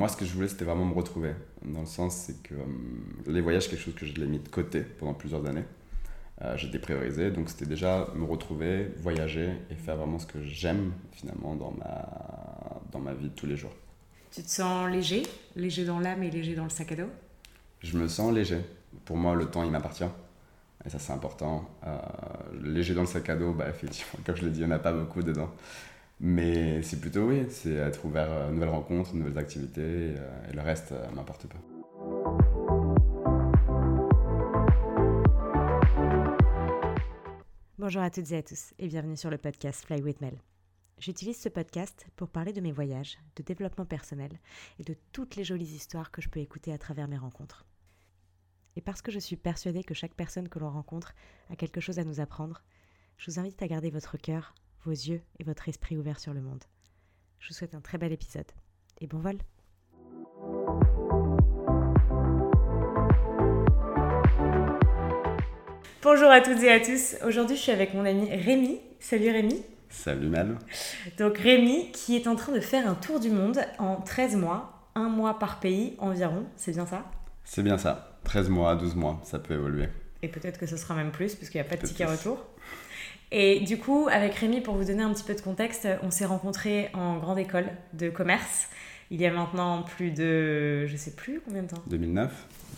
moi, ce que je voulais, c'était vraiment me retrouver. Dans le sens, c'est que les voyages, quelque chose que je l'ai mis de côté pendant plusieurs années. j'ai dépriorisé, donc c'était déjà me retrouver, voyager et faire vraiment ce que j'aime finalement dans ma, dans ma vie de tous les jours. Tu te sens léger? Léger dans l'âme et léger dans le sac à dos? Je me sens léger. Pour moi, le temps, il m'appartient. Et ça, c'est important. Euh, léger dans le sac à dos, bah, effectivement, comme je l'ai dit, il n'y en a pas beaucoup dedans. Mais c'est plutôt oui, c'est être ouvert à nouvelles rencontres, nouvelles activités, euh, et le reste euh, m'importe pas. Bonjour à toutes et à tous, et bienvenue sur le podcast Fly with Mel. J'utilise ce podcast pour parler de mes voyages, de développement personnel et de toutes les jolies histoires que je peux écouter à travers mes rencontres. Et parce que je suis persuadée que chaque personne que l'on rencontre a quelque chose à nous apprendre, je vous invite à garder votre cœur, vos yeux et votre esprit ouverts sur le monde. Je vous souhaite un très bel épisode et bon vol Bonjour à toutes et à tous. Aujourd'hui, je suis avec mon ami Rémi. Salut Rémi. Salut Mel. Donc Rémi qui est en train de faire un tour du monde en 13 mois, un mois par pays environ, c'est bien ça? C'est bien ça. 13 mois, 12 mois, ça peut évoluer. Et peut-être que ce sera même plus, puisqu'il n'y a pas de ticket retour. Et du coup, avec Rémi, pour vous donner un petit peu de contexte, on s'est rencontrés en grande école de commerce. Il y a maintenant plus de. Je sais plus combien de temps 2009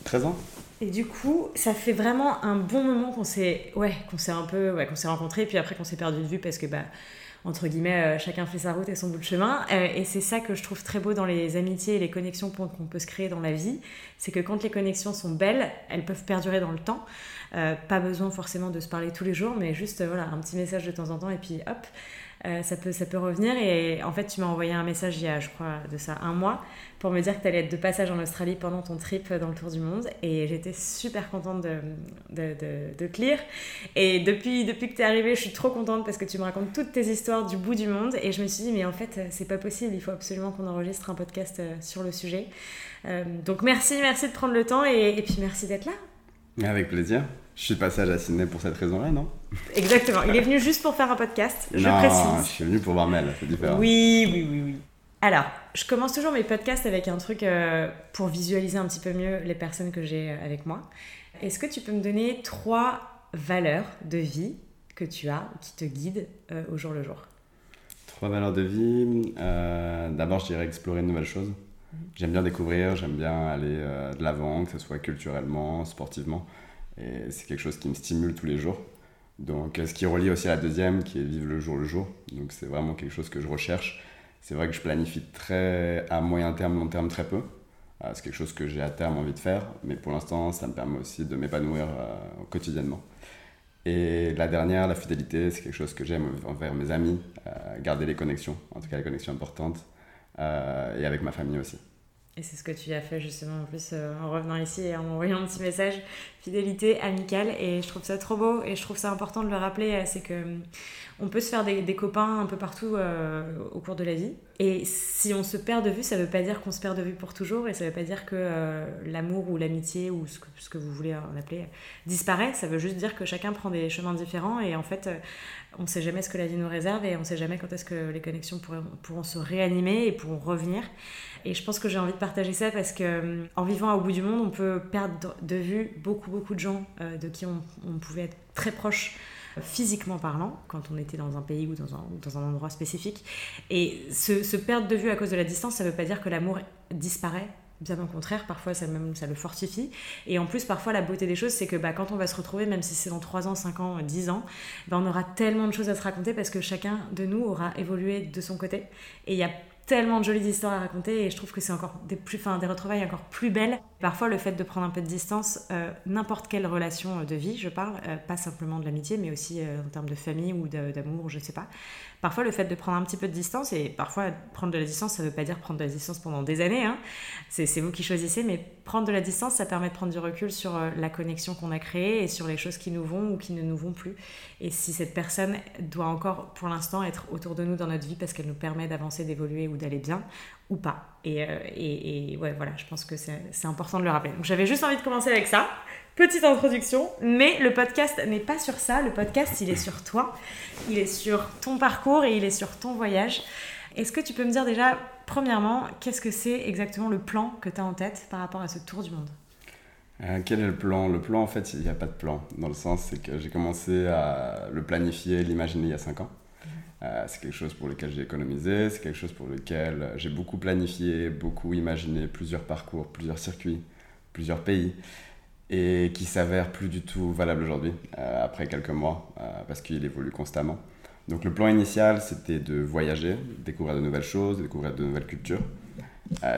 13 ans Et du coup, ça fait vraiment un bon moment qu'on s'est. Ouais, qu'on s'est un peu. Ouais, qu'on s'est rencontrés, puis après qu'on s'est perdu de vue parce que, bah entre guillemets, euh, chacun fait sa route et son bout de chemin. Euh, et c'est ça que je trouve très beau dans les amitiés et les connexions qu'on peut se créer dans la vie. C'est que quand les connexions sont belles, elles peuvent perdurer dans le temps. Euh, pas besoin forcément de se parler tous les jours, mais juste voilà, un petit message de temps en temps et puis hop, euh, ça, peut, ça peut revenir. Et en fait, tu m'as envoyé un message il y a, je crois, de ça un mois pour me dire que tu allais être de passage en Australie pendant ton trip dans le tour du monde. Et j'étais super contente de, de, de, te lire. Et depuis, depuis que tu es arrivée, je suis trop contente parce que tu me racontes toutes tes histoires du bout du monde. Et je me suis dit, mais en fait, c'est pas possible. Il faut absolument qu'on enregistre un podcast euh, sur le sujet. Euh, donc merci, merci de prendre le temps et puis merci d'être là. Avec plaisir. Je suis passage à Sydney pour cette raison-là, non Exactement. Il est venu juste pour faire un podcast, je non, précise. je suis venu pour voir Mel, c'est différent. Oui, oui, oui, oui. Alors, je commence toujours mes podcasts avec un truc euh, pour visualiser un petit peu mieux les personnes que j'ai euh, avec moi. Est-ce que tu peux me donner trois valeurs de vie que tu as, qui te guident euh, au jour le jour? Trois valeurs de vie. D'abord, je dirais explorer de nouvelles choses. J'aime bien découvrir, j'aime bien aller de l'avant, que ce soit culturellement, sportivement. Et c'est quelque chose qui me stimule tous les jours. Donc, ce qui relie aussi à la deuxième, qui est vivre le jour le jour. Donc, c'est vraiment quelque chose que je recherche. C'est vrai que je planifie très à moyen terme, long terme très peu. Euh, c'est quelque chose que j'ai à terme envie de faire, mais pour l'instant, ça me permet aussi de m'épanouir euh, quotidiennement. Et la dernière, la fidélité, c'est quelque chose que j'aime envers mes amis, euh, garder les connexions, en tout cas les connexions importantes, et avec ma famille aussi. Et c'est ce que tu as fait justement euh, en revenant ici et en m'envoyant un petit message fidélité amicale et je trouve ça trop beau et je trouve ça important de le rappeler euh, c'est que on peut se faire des, copains un peu partout euh, au cours de la vie et si on se perd de vue ça veut pas dire qu'on se perd de vue pour toujours et ça veut pas dire que l'amour ou l'amitié ou ce que, vous voulez en appeler disparaît. Ça veut juste dire que chacun prend des chemins différents et en fait on sait jamais ce que la vie nous réserve et on sait jamais quand est-ce que les connexions pourront, se réanimer et pourront revenir. Et je pense que j'ai envie de partager ça parce que euh, en vivant au bout du monde, on peut perdre de vue beaucoup, beaucoup de gens euh, de qui on, pouvait être très proche euh, physiquement parlant, quand on était dans un pays ou dans un, dans un endroit spécifique. Et se, perdre de vue à cause de la distance, ça ne veut pas dire que l'amour disparaît. Bien au contraire, parfois ça, même, ça le fortifie. Et en plus, parfois, la beauté des choses, c'est que bah, quand on va se retrouver, même si c'est dans 3 ans, 5 ans, 10 ans, bah, on aura tellement de choses à se raconter parce que chacun de nous aura évolué de son côté. Et il y a tellement de jolies histoires à raconter et je trouve que c'est encore des, plus, enfin, des retrouvailles encore plus belles. Parfois, le fait de prendre un peu de distance, euh, n'importe quelle relation euh, de vie, je parle, euh, pas simplement de l'amitié, mais aussi en termes de famille ou d'amour, je sais pas. Parfois, le fait de prendre un petit peu de distance, et parfois, prendre de la distance, ça veut pas dire prendre de la distance pendant des années, hein. c'est vous qui choisissez, mais prendre de la distance, ça permet de prendre du recul sur la connexion qu'on a créée et sur les choses qui nous vont ou qui ne nous vont plus. Et si cette personne doit encore, pour l'instant, être autour de nous dans notre vie parce qu'elle nous permet d'avancer, d'évoluer ou d'aller bien, ou pas. Et, euh, et, et, ouais, voilà, je pense que c'est important de le rappeler. Donc j'avais juste envie de commencer avec ça. Petite introduction, mais le podcast n'est pas sur ça. Le podcast, il est sur toi, il est sur ton parcours et il est sur ton voyage. Est-ce que tu peux me dire déjà premièrement, qu'est-ce que c'est exactement le plan que tu as en tête par rapport à ce tour du monde? Euh, quel est le plan? Le plan, en fait, il n'y a pas de plan. Dans le sens, c'est que j'ai commencé à le planifier, l'imaginer il y a 5 ans. Euh, c'est quelque chose pour lequel j'ai économisé, c'est quelque chose pour lequel j'ai beaucoup planifié, beaucoup imaginé, plusieurs parcours, plusieurs circuits, plusieurs pays, et qui s'avère plus du tout valable aujourd'hui, euh, après quelques mois, parce qu'il évolue constamment. Donc le plan initial, c'était de voyager, découvrir de nouvelles choses, découvrir de nouvelles cultures.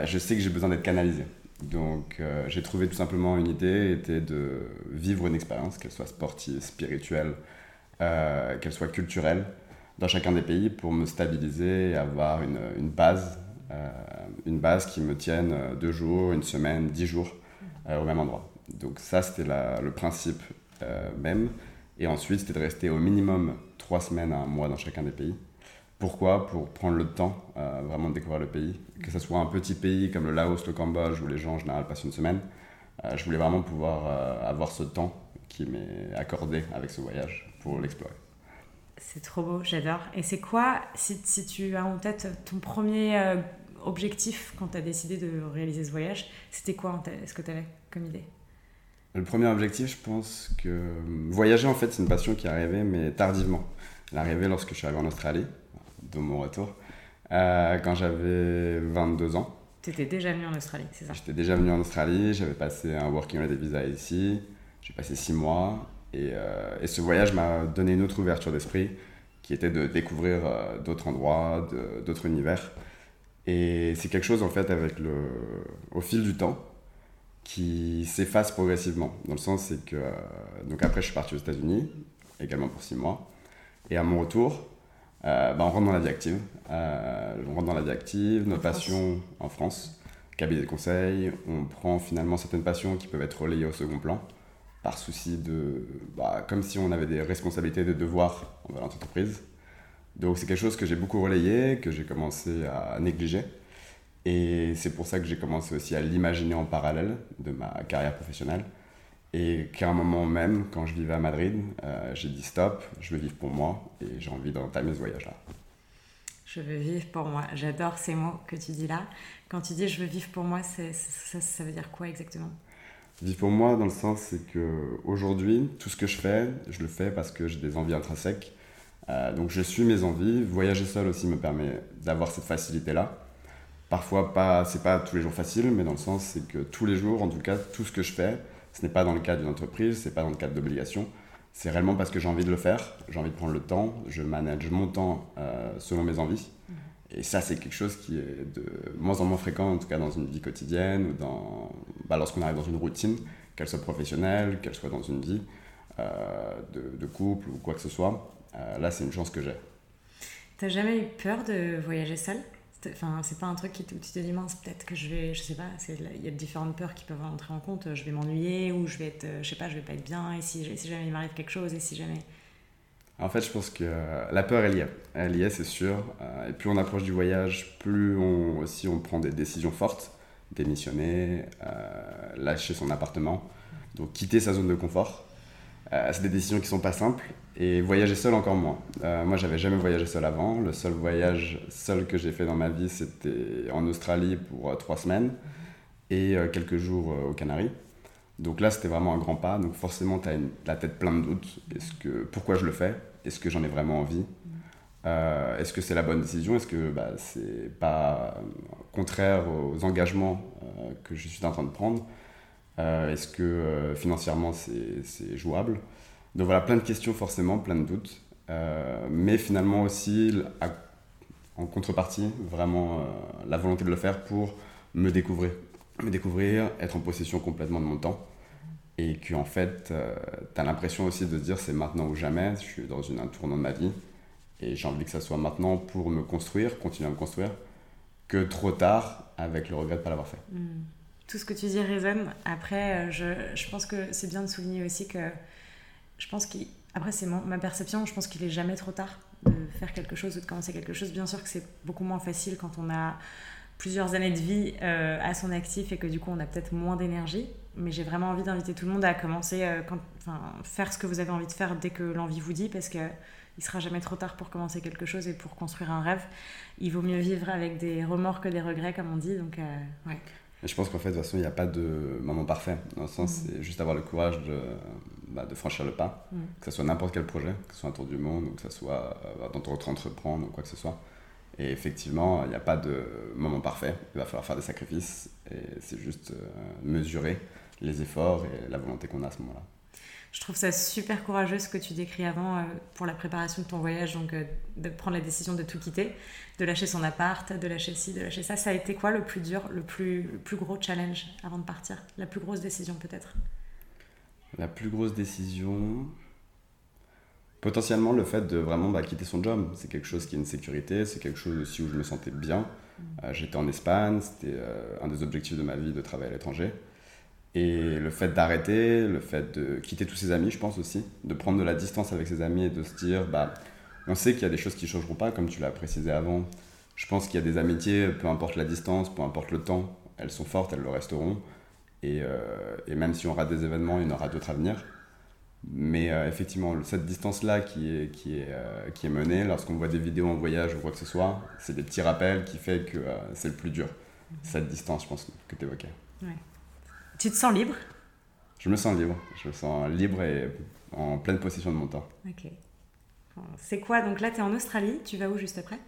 je sais que j'ai besoin d'être canalisé. Donc euh, j'ai trouvé tout simplement une idée, était de vivre une expérience, qu'elle soit sportive, spirituelle, euh, qu'elle soit culturelle, dans chacun des pays pour me stabiliser et avoir une, base, euh, une base qui me tienne deux jours, une semaine, dix jours au même endroit. Donc ça c'était le principe même. Et ensuite c'était de rester au minimum trois semaines à un mois dans chacun des pays pourquoi? Pour prendre le temps euh, vraiment de découvrir le pays. Que ce soit un petit pays comme le Laos, le Cambodge, où les gens en général passent une semaine, euh, je voulais vraiment pouvoir euh, avoir ce temps qui m'est accordé avec ce voyage pour l'explorer. C'est trop beau, j'adore. Et c'est quoi, si, si, tu as en tête ton premier objectif quand tu as décidé de réaliser ce voyage, c'était quoi Est-ce que tu avais comme idée? Le premier objectif, je pense que voyager, en fait, c'est une passion qui est arrivée, mais tardivement. Elle est arrivée lorsque je suis arrivé en Australie de mon retour, euh, quand j'avais 22 ans. Tu étais déjà venu en Australie, c'est ça? J'étais déjà venu en Australie, j'avais passé un working holiday visa ici, j'ai passé 6 mois, et, euh, et ce voyage m'a donné une autre ouverture d'esprit, qui était de découvrir euh, d'autres endroits, d'autres univers. Et c'est quelque chose, en fait, avec le, au fil du temps, qui s'efface progressivement. Dans le sens, c'est que. donc après, je suis parti aux États-Unis, également pour 6 mois. Et à mon retour, euh, bah, on rentre dans la vie active. Euh, on rentre dans la vie active, nos passions en France, cabinet de conseil, on prend finalement certaines passions qui peuvent être relayées au second plan par souci de. Bah, comme si on avait des responsabilités, des devoirs envers l'entreprise. Donc c'est quelque chose que j'ai beaucoup relayé, que j'ai commencé à négliger. Et c'est pour ça que j'ai commencé aussi à l'imaginer en parallèle de ma carrière professionnelle. Et qu'à un moment même, quand je vivais à Madrid, euh, j'ai dit stop, je veux vivre pour moi et j'ai envie d'entamer ce voyage-là. Je veux vivre pour moi. J'adore ces mots que tu dis là. Quand tu dis je veux vivre pour moi, ça, ça, veut dire quoi exactement? Vivre pour moi, dans le sens, c'est que aujourd'hui, tout ce que je fais, je le fais parce que j'ai des envies intrinsèques. Euh, donc je suis mes envies. Voyager seul aussi me permet d'avoir cette facilité-là. Parfois, pas, c'est pas tous les jours facile, mais dans le sens, c'est que tous les jours, en tout cas, tout ce que je fais, ce n'est pas dans le cadre d'une entreprise, ce n'est pas dans le cadre d'obligation. C'est réellement parce que j'ai envie de le faire, j'ai envie de prendre le temps, je manage mon temps euh, selon mes envies. Et ça, c'est quelque chose qui est de moins en moins fréquent, en tout cas dans une vie quotidienne ou dans, bah, lorsqu'on arrive dans une routine, qu'elle soit professionnelle, qu'elle soit dans une vie euh, de, couple ou quoi que ce soit. Euh, là, c'est une chance que j'ai. T'as jamais eu peur de voyager seul Enfin, c'est pas un truc qui, où tu te dis, mince, peut-être que je vais, je sais pas, il y a différentes peurs qui peuvent entrer en compte. Je vais m'ennuyer ou je vais être, je sais pas, je vais pas être bien. Et si jamais il m'arrive quelque chose et si jamais. En fait, je pense que la peur, elle y est. Elle y est, c'est sûr. Euh, et plus on approche du voyage, plus on, aussi on prend des décisions fortes. Démissionner, euh, lâcher son appartement. Donc quitter sa zone de confort. Euh, c'est des décisions qui sont pas simples et voyager seul encore moins. Euh, moi, j'avais jamais voyagé seul avant. Le seul voyage seul que j'ai fait dans ma vie, c'était en Australie pour euh, trois semaines et euh, quelques jours aux Canaries. Donc là, c'était vraiment un grand pas. Donc forcément, tu as la tête pleine de doutes. Est-ce que, pourquoi je le fais? Est-ce que j'en ai vraiment envie? Est-ce que c'est la bonne décision? Est-ce que bah, c'est pas contraire aux engagements que je suis en train de prendre? Est-ce que financièrement, c'est jouable? Donc voilà, plein de questions forcément, plein de doutes. Euh, mais finalement aussi, en contrepartie, vraiment euh, la volonté de le faire pour me découvrir. Me découvrir, être en possession complètement de mon temps. Et qu'en en fait, euh, tu as l'impression aussi de dire c'est maintenant ou jamais, je suis dans une, un tournant de ma vie. Et j'ai envie que ça soit maintenant pour me construire, continuer à me construire, que trop tard avec le regret de ne pas l'avoir fait. Hmm. Tout ce que tu dis résonne. Après, je, je pense que c'est bien de souligner aussi que je pense qu'après c'est ma perception, je pense qu'il est jamais trop tard de faire quelque chose ou de commencer quelque chose. Bien sûr que c'est beaucoup moins facile quand on a plusieurs années de vie euh, à son actif et que du coup on a peut-être moins d'énergie. Mais j'ai vraiment envie d'inviter tout le monde à commencer, euh, quand, enfin, faire ce que vous avez envie de faire dès que l'envie vous dit parce que il sera jamais trop tard pour commencer quelque chose et pour construire un rêve. Il vaut mieux vivre avec des remords que des regrets, comme on dit. Donc, ouais. Et je pense qu'en fait, de toute façon, il n'y a pas de moment parfait. Dans le sens, mm. c'est juste avoir le courage de, bah, de franchir le pas, mm. que ce soit n'importe quel projet, que ce soit un tour du monde, ou que ce soit euh, dans ton entreprendre, ou quoi que ce soit. Et effectivement, il n'y a pas de moment parfait. Il va falloir faire des sacrifices, et c'est juste euh, mesurer les efforts et la volonté qu'on a à ce moment-là. Je trouve ça super courageux ce que tu décris avant euh, pour la préparation de ton voyage, donc euh, de prendre la décision de tout quitter, de lâcher son appart, de lâcher ci, de lâcher ça. Ça a été quoi le plus dur, le plus, le plus gros challenge avant de partir? La plus grosse décision peut-être? La plus grosse décision Potentiellement le fait de vraiment bah, quitter son job. C'est quelque chose qui est une sécurité, c'est quelque chose aussi où je me sentais bien. Euh, j'étais en Espagne, c'était un des objectifs de ma vie de travailler à l'étranger. Et le fait d'arrêter, le fait de quitter tous ses amis, je pense aussi, de prendre de la distance avec ses amis et de se dire, bah, on sait qu'il y a des choses qui ne changeront pas, comme tu l'as précisé avant. Je pense qu'il y a des amitiés, peu importe la distance, peu importe le temps, elles sont fortes, elles le resteront. Et, euh, et même si on rate des événements, il y en aura d'autres à venir. Mais euh, effectivement, cette distance-là qui est, qui, est, euh, qui est menée, lorsqu'on voit des vidéos en voyage ou quoi que ce soit, c'est des petits rappels qui font que c'est le plus dur. Cette distance, je pense, que tu évoquais. Ouais. Tu te sens libre? Je me sens libre. Je me sens libre et en pleine possession de mon temps. Ok. C'est quoi? Donc là, tu es en Australie. Tu vas où juste après?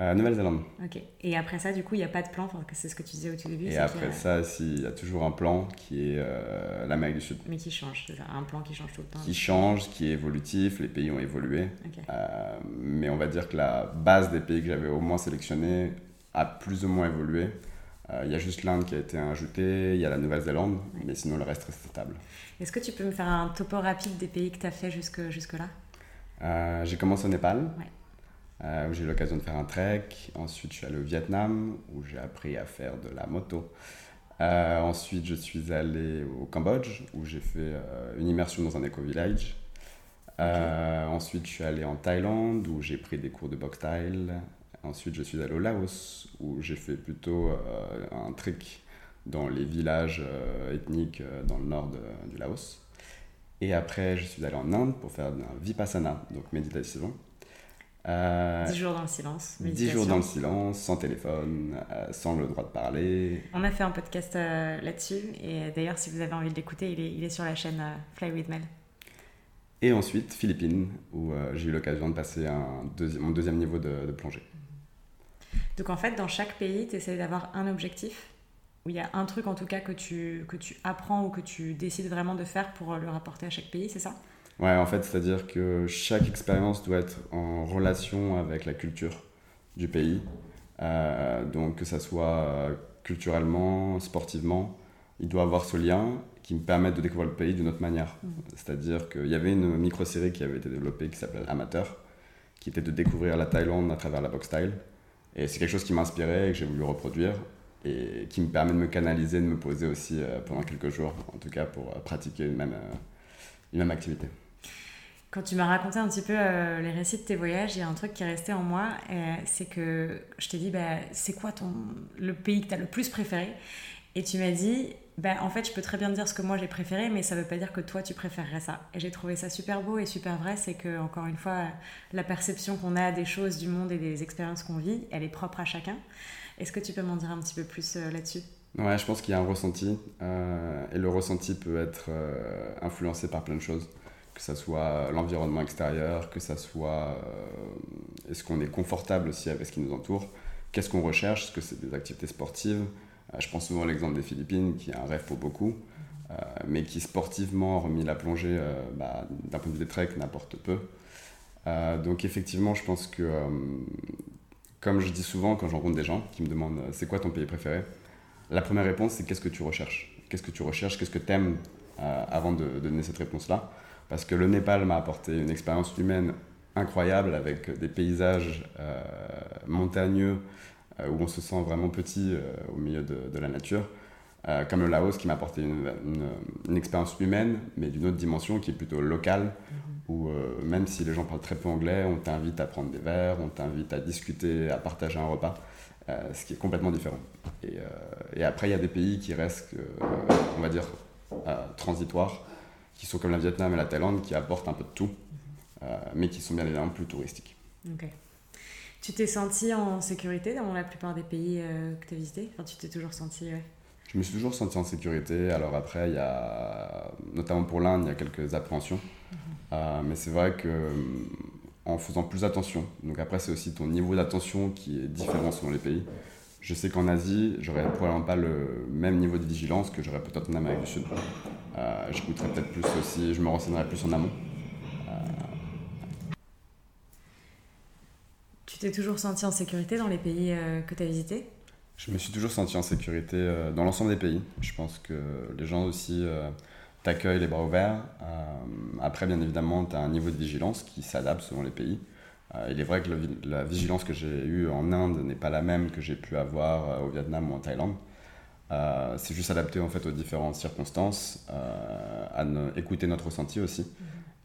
Euh, Nouvelle-Zélande. Ok. Et après ça, du coup, il n'y a pas de plan C'est ce que tu disais au tout début. Et après ça, il y a toujours un plan qui est euh, l'Amérique du Sud. Mais qui change, un plan qui change tout le temps. Qui change, qui est évolutif. Les pays ont évolué. Euh, mais on va dire que la base des pays que j'avais au moins sélectionnés a plus ou moins évolué. Euh, il y a juste l'Inde qui a été ajoutée, il y a la Nouvelle-Zélande, mais sinon le reste reste stable. Est-ce que tu peux me faire un topo rapide des pays que tu as fait jusque, jusque-là? Euh, J'ai commencé au Népal, euh, où j'ai eu l'occasion de faire un trek. Ensuite, je suis allé au Vietnam, où j'ai appris à faire de la moto. ensuite, je suis allé au Cambodge, où j'ai fait une immersion dans un éco-village. ensuite, je suis allé en Thaïlande, où j'ai pris des cours de box style. Ensuite, je suis allé au Laos, où j'ai fait plutôt euh, un trick dans les villages euh, ethniques euh, dans le nord du Laos. Et après, je suis allé en Inde pour faire un vipassana, donc méditation. 10 jours dans le silence. 10 jours dans le silence, sans téléphone, sans le droit de parler. On a fait un podcast là-dessus, et d'ailleurs, si vous avez envie de l'écouter, il est, il est, sur la chaîne Fly with Mel. Et ensuite, Philippines, où j'ai eu l'occasion de passer un mon deuxième niveau de, de plongée. Donc en fait, dans chaque pays, tu essaies d'avoir un objectif, où il y a un truc en tout cas que tu, que tu apprends ou que tu décides vraiment de faire pour le rapporter à chaque pays, c'est ça? Ouais, en fait, c'est-à-dire que chaque expérience doit être en relation avec la culture du pays. Euh, donc que ça soit euh, culturellement, sportivement, il doit avoir ce lien qui me permette de découvrir le pays d'une autre manière. Mmh. C'est-à-dire qu'il y avait une micro-série qui avait été développée qui s'appelle Amateur, qui était de découvrir la Thaïlande à travers la box style. Et c'est quelque chose qui m'inspirait et que j'ai voulu reproduire et qui me permet de me canaliser, de me poser aussi euh, pendant quelques jours, en tout cas pour pratiquer une même, une même activité. Quand tu m'as raconté un petit peu les récits de tes voyages, il y a un truc qui est resté en moi, c'est que je t'ai dit, bah, c'est quoi ton, le pays que tu as le plus préféré? Et tu m'as dit, ben, en fait, je peux très bien dire ce que moi j'ai préféré, mais ça veut pas dire que toi tu préférerais ça. Et j'ai trouvé ça super beau et super vrai, c'est que, encore une fois, la perception qu'on a des choses, du monde et des expériences qu'on vit, elle est propre à chacun. Est-ce que tu peux m'en dire un petit peu plus euh, là-dessus? Ouais, je pense qu'il y a un ressenti, euh, et le ressenti peut être euh, influencé par plein de choses. Que ce soit l'environnement extérieur, que ce soit est-ce qu'on est confortable aussi avec ce qui nous entoure, qu'est-ce qu'on recherche, est-ce que c'est des activités sportives, euh, je pense souvent à l'exemple des Philippines, qui est un rêve pour beaucoup, euh, mais qui sportivement, remis la plongée, euh, bah, d'un point de vue des treks, n'apporte peu. donc effectivement, je pense que, comme je dis souvent quand je rencontre des gens qui me demandent c'est quoi ton pays préféré, la première réponse c'est qu'est-ce que tu recherches? Qu'est-ce que tu recherches? Qu'est-ce que tu aimes avant de, donner cette réponse-là? Parce que le Népal m'a apporté une expérience humaine incroyable avec des paysages montagneux, euh, où on se sent vraiment petit euh, au milieu de, la nature. Euh, comme le Laos qui m'a apporté une, une, expérience humaine, mais d'une autre dimension qui est plutôt locale, mhm. où même si les gens parlent très peu anglais, on t'invite à prendre des verres, on t'invite à discuter, à partager un repas, ce qui est complètement différent. Et, et après, il y a des pays qui restent, on va dire, transitoires, qui sont comme le Vietnam et la Thaïlande, qui apportent un peu de tout. Mhm. mais qui sont bien évidemment plus touristiques. Ok. Tu t'es senti en sécurité dans la plupart des pays que tu as visités? Enfin, Tu t'es toujours senti. Je me suis toujours senti en sécurité. Alors après, il y a, notamment pour l'Inde, il y a quelques appréhensions. Mhm. mais c'est vrai que en faisant plus attention. Donc après, c'est aussi ton niveau d'attention qui est différent selon les pays. Je sais qu'en Asie, j'aurais probablement pas le même niveau de vigilance que j'aurais peut-être en Amérique du Sud. Euh, J'écouterais peut-être plus aussi, je me renseignerais plus en amont. Euh, tu t'es toujours senti en sécurité dans les pays euh, que tu as visités? Je me suis toujours senti en sécurité dans l'ensemble des pays. Je pense que les gens aussi t'accueillent les bras ouverts. après, bien évidemment, tu as un niveau de vigilance qui s'adapte selon les pays. Il est vrai que la vigilance que j'ai eue en Inde n'est pas la même que j'ai pu avoir au Vietnam ou en Thaïlande. Euh, c'est juste adapté en fait aux différentes circonstances, à écouter notre ressenti aussi. Mhm.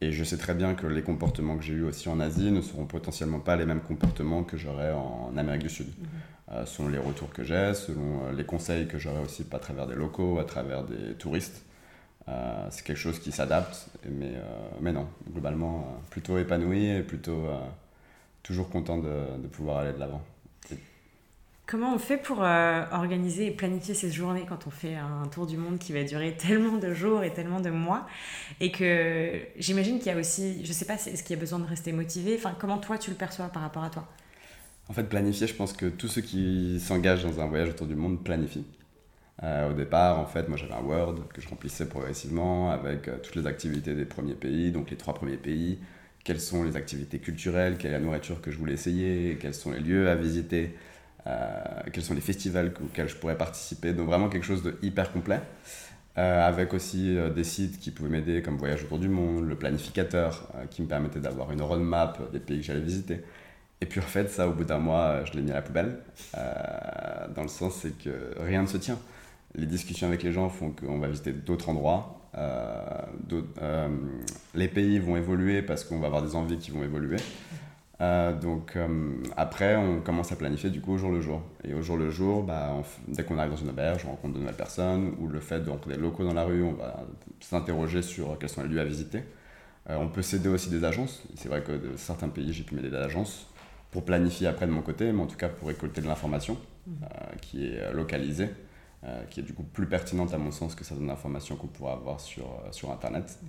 Et je sais très bien que les comportements que j'ai eus aussi en Asie ne seront potentiellement pas les mêmes comportements que j'aurai en Amérique du Sud. Mhm. selon les retours que j'ai, selon les conseils que j'aurai aussi à travers des locaux, à travers des touristes. c'est quelque chose qui s'adapte, mais, mais non, globalement, plutôt épanoui et plutôt toujours content de, pouvoir aller de l'avant. Comment on fait pour euh, organiser et planifier ces journées quand on fait un tour du monde qui va durer tellement de jours et tellement de mois? Et que j'imagine qu'il y a aussi, je sais pas, est-ce qu'il y a besoin de rester motivé? Enfin, comment toi tu le perçois par rapport à toi? En fait, planifier, je pense que tous ceux qui s'engagent dans un voyage autour du monde planifient. Euh, au départ, en fait, moi j'avais un Word que je remplissais progressivement avec euh, toutes les activités des premiers pays, donc les trois premiers pays, quelles sont les activités culturelles, quelle est la nourriture que je voulais essayer, quels sont les lieux à visiter, quels sont les festivals auxquels je pourrais participer. Donc vraiment quelque chose de hyper complet. Euh, avec aussi euh, des sites qui pouvaient m'aider comme Voyage autour du monde, le planificateur qui me permettait d'avoir une roadmap des pays que j'allais visiter. Et puis en fait, ça, au bout d'un mois, je l'ai mis à la poubelle. dans le sens, c'est que rien ne se tient. Les discussions avec les gens font qu'on va visiter d'autres endroits. Euh, euh, les pays vont évoluer parce qu'on va avoir des envies qui vont évoluer. Euh, donc après, on commence à planifier du coup au jour le jour. Et au jour le jour, bah, dès qu'on arrive dans une auberge, on rencontre de nouvelles personnes, ou le fait de rencontrer des locaux dans la rue, on va s'interroger sur quels sont les lieux à visiter. on peut s'aider aussi des agences. C'est vrai que de certains pays, j'ai pu m'aider des agences pour planifier après de mon côté, mais en tout cas pour récolter de l'information mmh. qui est localisée. Euh, qui est du coup plus pertinente à mon sens que certaines informations qu'on pourrait avoir sur, euh, sur Internet. Mhm.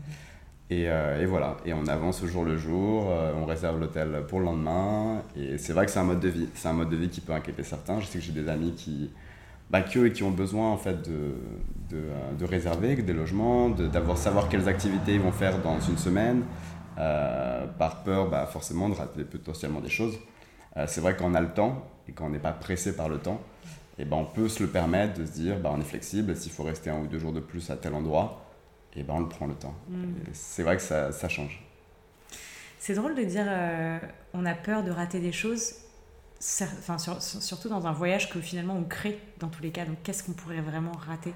Et, euh, et, voilà, et on avance au jour le jour, on réserve l'hôtel pour le lendemain, et c'est vrai que c'est un mode de vie, c'est un mode de vie qui peut inquiéter certains. Je sais que j'ai des amis qui, bah, qui, ont besoin en fait de, de, de réserver des logements, d'avoir savoir quelles activités ils vont faire dans une semaine, par peur bah, forcément de rater potentiellement des choses. c'est vrai qu'on a le temps et qu'on n'est pas pressé par le temps, et ben on peut se le permettre de se dire ben on est flexible, s'il faut rester un ou deux jours de plus à tel endroit, et ben on le prend le temps. Mm. C'est vrai que ça, ça change. C'est drôle de dire euh, on a peur de rater des choses, enfin, surtout dans un voyage que finalement on crée dans tous les cas. Donc qu'est-ce qu'on pourrait vraiment rater?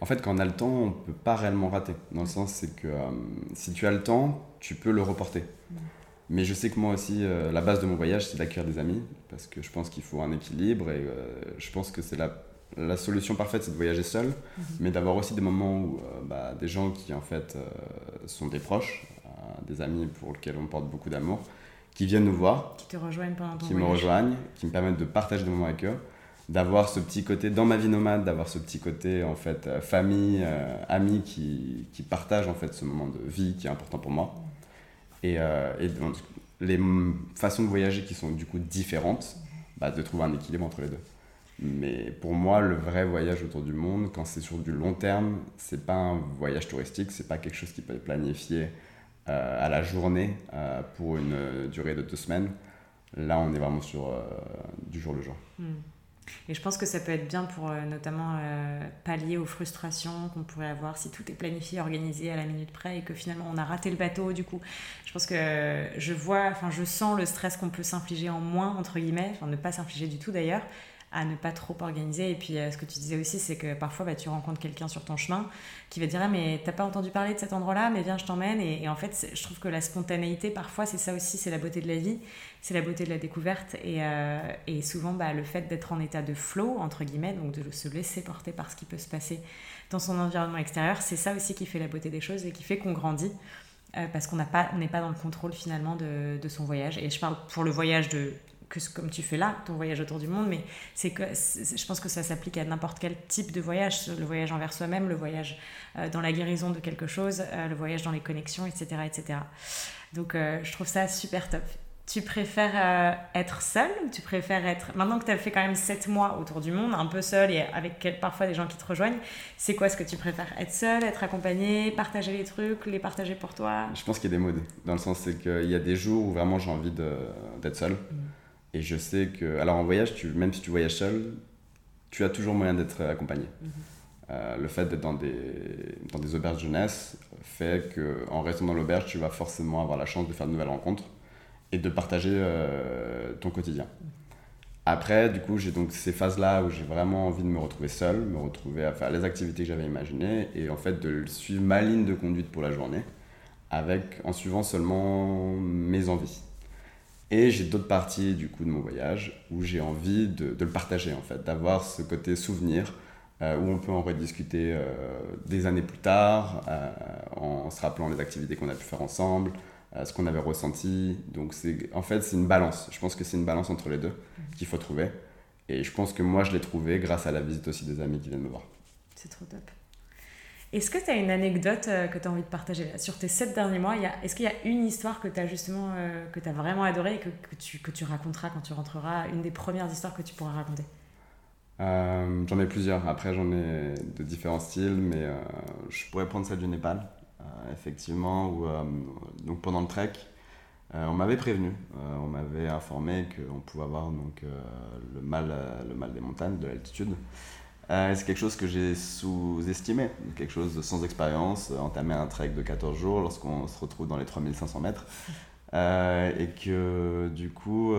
En fait, quand on a le temps, on ne peut pas réellement rater. Dans le sens, c'est que euh, si tu as le temps, tu peux le reporter. Mm. Mais je sais que moi aussi, euh, la base de mon voyage, c'est d'accueillir des amis, parce que je pense qu'il faut un équilibre, et euh, je pense que c'est la, la, solution parfaite, c'est de voyager seul, mhm. mais d'avoir aussi des moments où euh, bah, des gens qui en fait sont des proches, des amis pour lesquels on porte beaucoup d'amour, qui viennent nous voir, qui te rejoignent pendant ton qui me rejoignent, qui me permettent de partager des moments avec eux, d'avoir ce petit côté dans ma vie nomade, d'avoir ce petit côté en fait famille, amis qui, qui partagent en fait ce moment de vie qui est important pour moi. Et, euh, et les façons de voyager qui sont du coup différentes, bah, de trouver un équilibre entre les deux. Mais pour moi, le vrai voyage autour du monde, quand c'est sur du long terme, c'est pas un voyage touristique, c'est pas quelque chose qui peut être planifié euh, à la journée euh, pour une durée de deux semaines. Là, on est vraiment sur du jour le jour. Hmm. Et je pense que ça peut être bien pour euh, notamment euh, pallier aux frustrations qu'on pourrait avoir si tout est planifié, organisé à la minute près et que finalement on a raté le bateau. Du coup, je pense que je vois, enfin je sens le stress qu'on peut s'infliger en moins, entre guillemets, enfin ne pas s'infliger du tout d'ailleurs, à ne pas trop organiser. Et puis, euh, ce que tu disais aussi, c'est que parfois, bah, tu rencontres quelqu'un sur ton chemin qui va te dire ah, mais t'as pas entendu parler de cet endroit-là, mais viens, je t'emmène. Et, en fait, je trouve que la spontanéité, parfois, c'est ça aussi, c'est la beauté de la vie, c'est la beauté de la découverte. Et, euh, et souvent, bah, le fait d'être en état de flow, entre guillemets, donc de se laisser porter par ce qui peut se passer dans son environnement extérieur, c'est ça aussi qui fait la beauté des choses et qui fait qu'on grandit. parce qu'on n'est pas, pas dans le contrôle finalement de, de, son voyage. Et je parle pour le voyage de que comme tu fais là, ton voyage autour du monde, mais c'est que je pense que ça s'applique à n'importe quel type de voyage, le voyage envers soi-même, le voyage dans la guérison de quelque chose, le voyage dans les connexions, etc. etc. Donc je trouve ça super top. Tu préfères euh, être seule ou tu préfères être... Maintenant que tu as fait quand même 7 mois autour du monde, un peu seule et avec parfois des gens qui te rejoignent, c'est quoi ce que tu préfères Être seule, être accompagnée, partager les trucs, les partager pour toi? Je pense qu'il y a des modes. Dans le sens, c'est qu'il y a des jours où vraiment j'ai envie d'être seule. Mm. Et je sais que... Alors en voyage, tu, même si tu voyages seul, tu as toujours moyen d'être accompagné. Mm-hmm. Euh, le fait d'être dans des, dans des auberges jeunesse fait qu'en restant dans l'auberge, tu vas forcément avoir la chance de faire de nouvelles rencontres et de partager euh, ton quotidien. Après, du coup, j'ai donc ces phases-là où j'ai vraiment envie de me retrouver seul, me retrouver à faire les activités que j'avais imaginées et en fait de suivre ma ligne de conduite pour la journée avec, en suivant seulement mes envies. Et j'ai d'autres parties du coup de mon voyage où j'ai envie de, de, le partager en fait, d'avoir ce côté souvenir euh, où on peut en rediscuter euh, des années plus tard en se rappelant les activités qu'on a pu faire ensemble, ce qu'on avait ressenti. Donc, c'est, en fait, c'est une balance. Je pense que c'est une balance entre les deux qu'il faut trouver. Et je pense que moi, je l'ai trouvé grâce à la visite aussi des amis qui viennent me voir. C'est trop top. Est-ce que tu as une anecdote euh, que tu as envie de partager Sur tes sept derniers mois, est-ce qu'il y a une histoire que tu as justement, euh, que tu as vraiment adorée et que, tu, que tu raconteras quand tu rentreras? Une des premières histoires que tu pourras raconter? Euh, J'en ai plusieurs. Après, j'en ai de différents styles, mais je pourrais prendre celle du Népal. Effectivement, donc pendant le trek, on m'avait prévenu, on m'avait informé qu'on pouvait avoir donc, le, mal, le mal des montagnes, de l'altitude. C'est quelque chose que j'ai sous-estimé, quelque chose sans expérience, entamer un trek de 14 jours lorsqu'on se retrouve dans les 3500 mètres. et que du coup,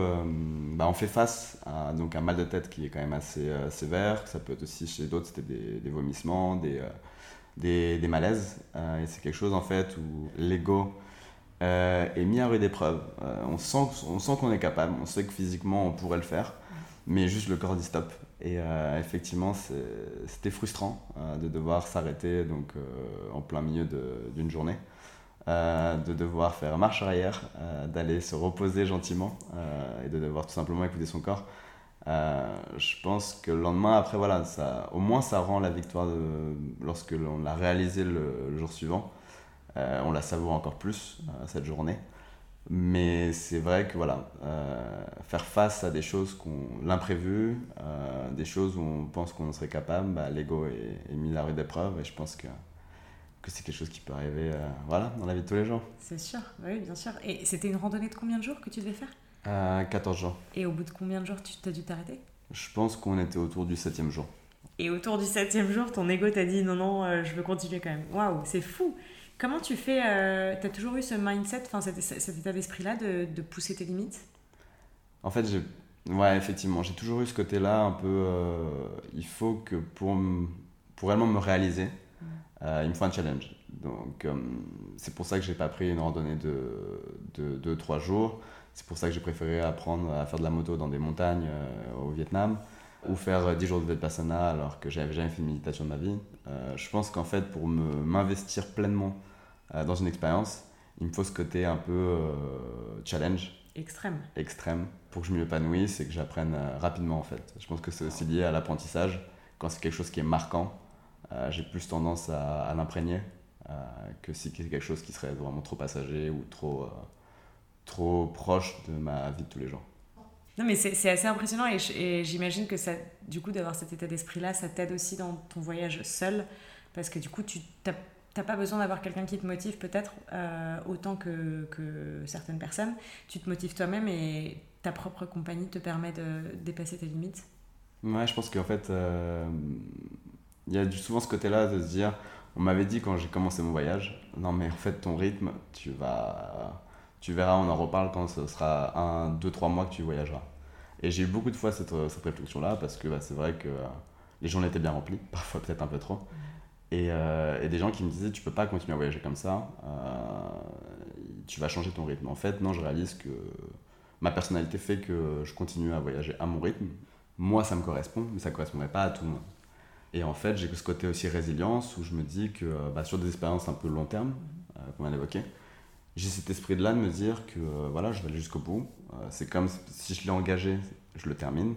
bah, on fait face à donc, un mal de tête qui est quand même assez sévère. Ça peut être aussi chez d'autres, c'était des, vomissements, des, des, malaises. Euh, et c'est quelque chose en fait où l'ego euh, est mis à rude épreuve. Euh, on sent, on sent qu'on est capable, on sait que physiquement on pourrait le faire, mais juste le corps dit stop. Et effectivement, c'était frustrant de devoir s'arrêter donc en plein milieu d'une journée. de devoir faire marche arrière, d'aller se reposer gentiment et de devoir tout simplement écouter son corps. Euh, je pense que le lendemain, après, voilà, ça, au moins ça rend la victoire lorsque l'on l'a réalisé le, jour suivant. Euh, on la savoure encore plus euh, cette journée. Mais c'est vrai que voilà, faire face à des choses, qu'on, l'imprévu, des choses où on pense qu'on serait capable, bah, l'ego est, mis à rude épreuve et je pense que, que c'est quelque chose qui peut arriver voilà, dans la vie de tous les jours. C'est sûr, oui, bien sûr. Et c'était une randonnée de combien de jours que tu devais faire? 14 jours. Et au bout de combien de jours tu as dû t'arrêter? Je pense qu'on était autour du 7 jour. Et autour du 7 jour, ton ego t'a dit non, non, euh, je veux continuer quand même. Waouh, c'est fou Comment tu fais euh, Tu as toujours eu ce mindset, enfin cet, cet état d'esprit-là de, de, pousser tes limites? En fait, j'ai. Ouais, effectivement, j'ai toujours eu ce côté-là un peu. Euh, il faut que pour, pour réellement me réaliser, mm. il me faut un challenge. Donc, c'est pour ça que j'ai pas pris une randonnée de 2-3 jours. C'est pour ça que j'ai préféré apprendre à faire de la moto dans des montagnes euh, au Vietnam ou faire 10 jours de Vipassana alors que j'avais jamais fait de méditation de ma vie. Euh, je pense qu'en fait, pour m'investir pleinement euh, dans une expérience, il me faut ce côté un peu challenge. Extrême. Extrême, pour que je m'épanouisse et que j'apprenne rapidement en fait. Je pense que c'est aussi lié à l'apprentissage. Quand c'est quelque chose qui est marquant, j'ai plus tendance à, à l'imprégner que si c'est quelque chose qui serait vraiment trop passager ou trop trop proche de ma vie de tous les jours. Non, mais c'est assez impressionnant et j'imagine que ça, du coup, d'avoir cet état d'esprit-là, ça t'aide aussi dans ton voyage seul parce que du coup, tu n'as pas besoin d'avoir quelqu'un qui te motive peut-être euh, autant que, que, certaines personnes. Tu te motives toi-même et ta propre compagnie te permet de dépasser tes limites. Ouais, je pense qu'en fait, euh, il y a souvent ce côté-là de se dire, on m'avait dit quand j'ai commencé mon voyage, non mais en fait ton rythme, tu vas tu verras, on en reparle quand ce sera un, deux, trois mois que tu voyageras. Et j'ai eu beaucoup de fois cette, cette réflexion-là parce que bah, c'est vrai que euh, les journées étaient bien remplies, parfois peut-être un peu trop. Et, euh, et, des gens qui me disaient tu peux pas continuer à voyager comme ça, euh, tu vas changer ton rythme. En fait, non, je réalise que ma personnalité fait que je continue à voyager à mon rythme. Moi, ça me correspond, mais ça correspondrait pas à tout le monde. Et en fait, j'ai ce côté aussi résilience où je me dis que bah, sur des expériences un peu long terme, qu'on vient d'évoquer, j'ai cet esprit de là de me dire que voilà, je vais aller jusqu'au bout. c'est comme si je l'ai engagé, je le termine.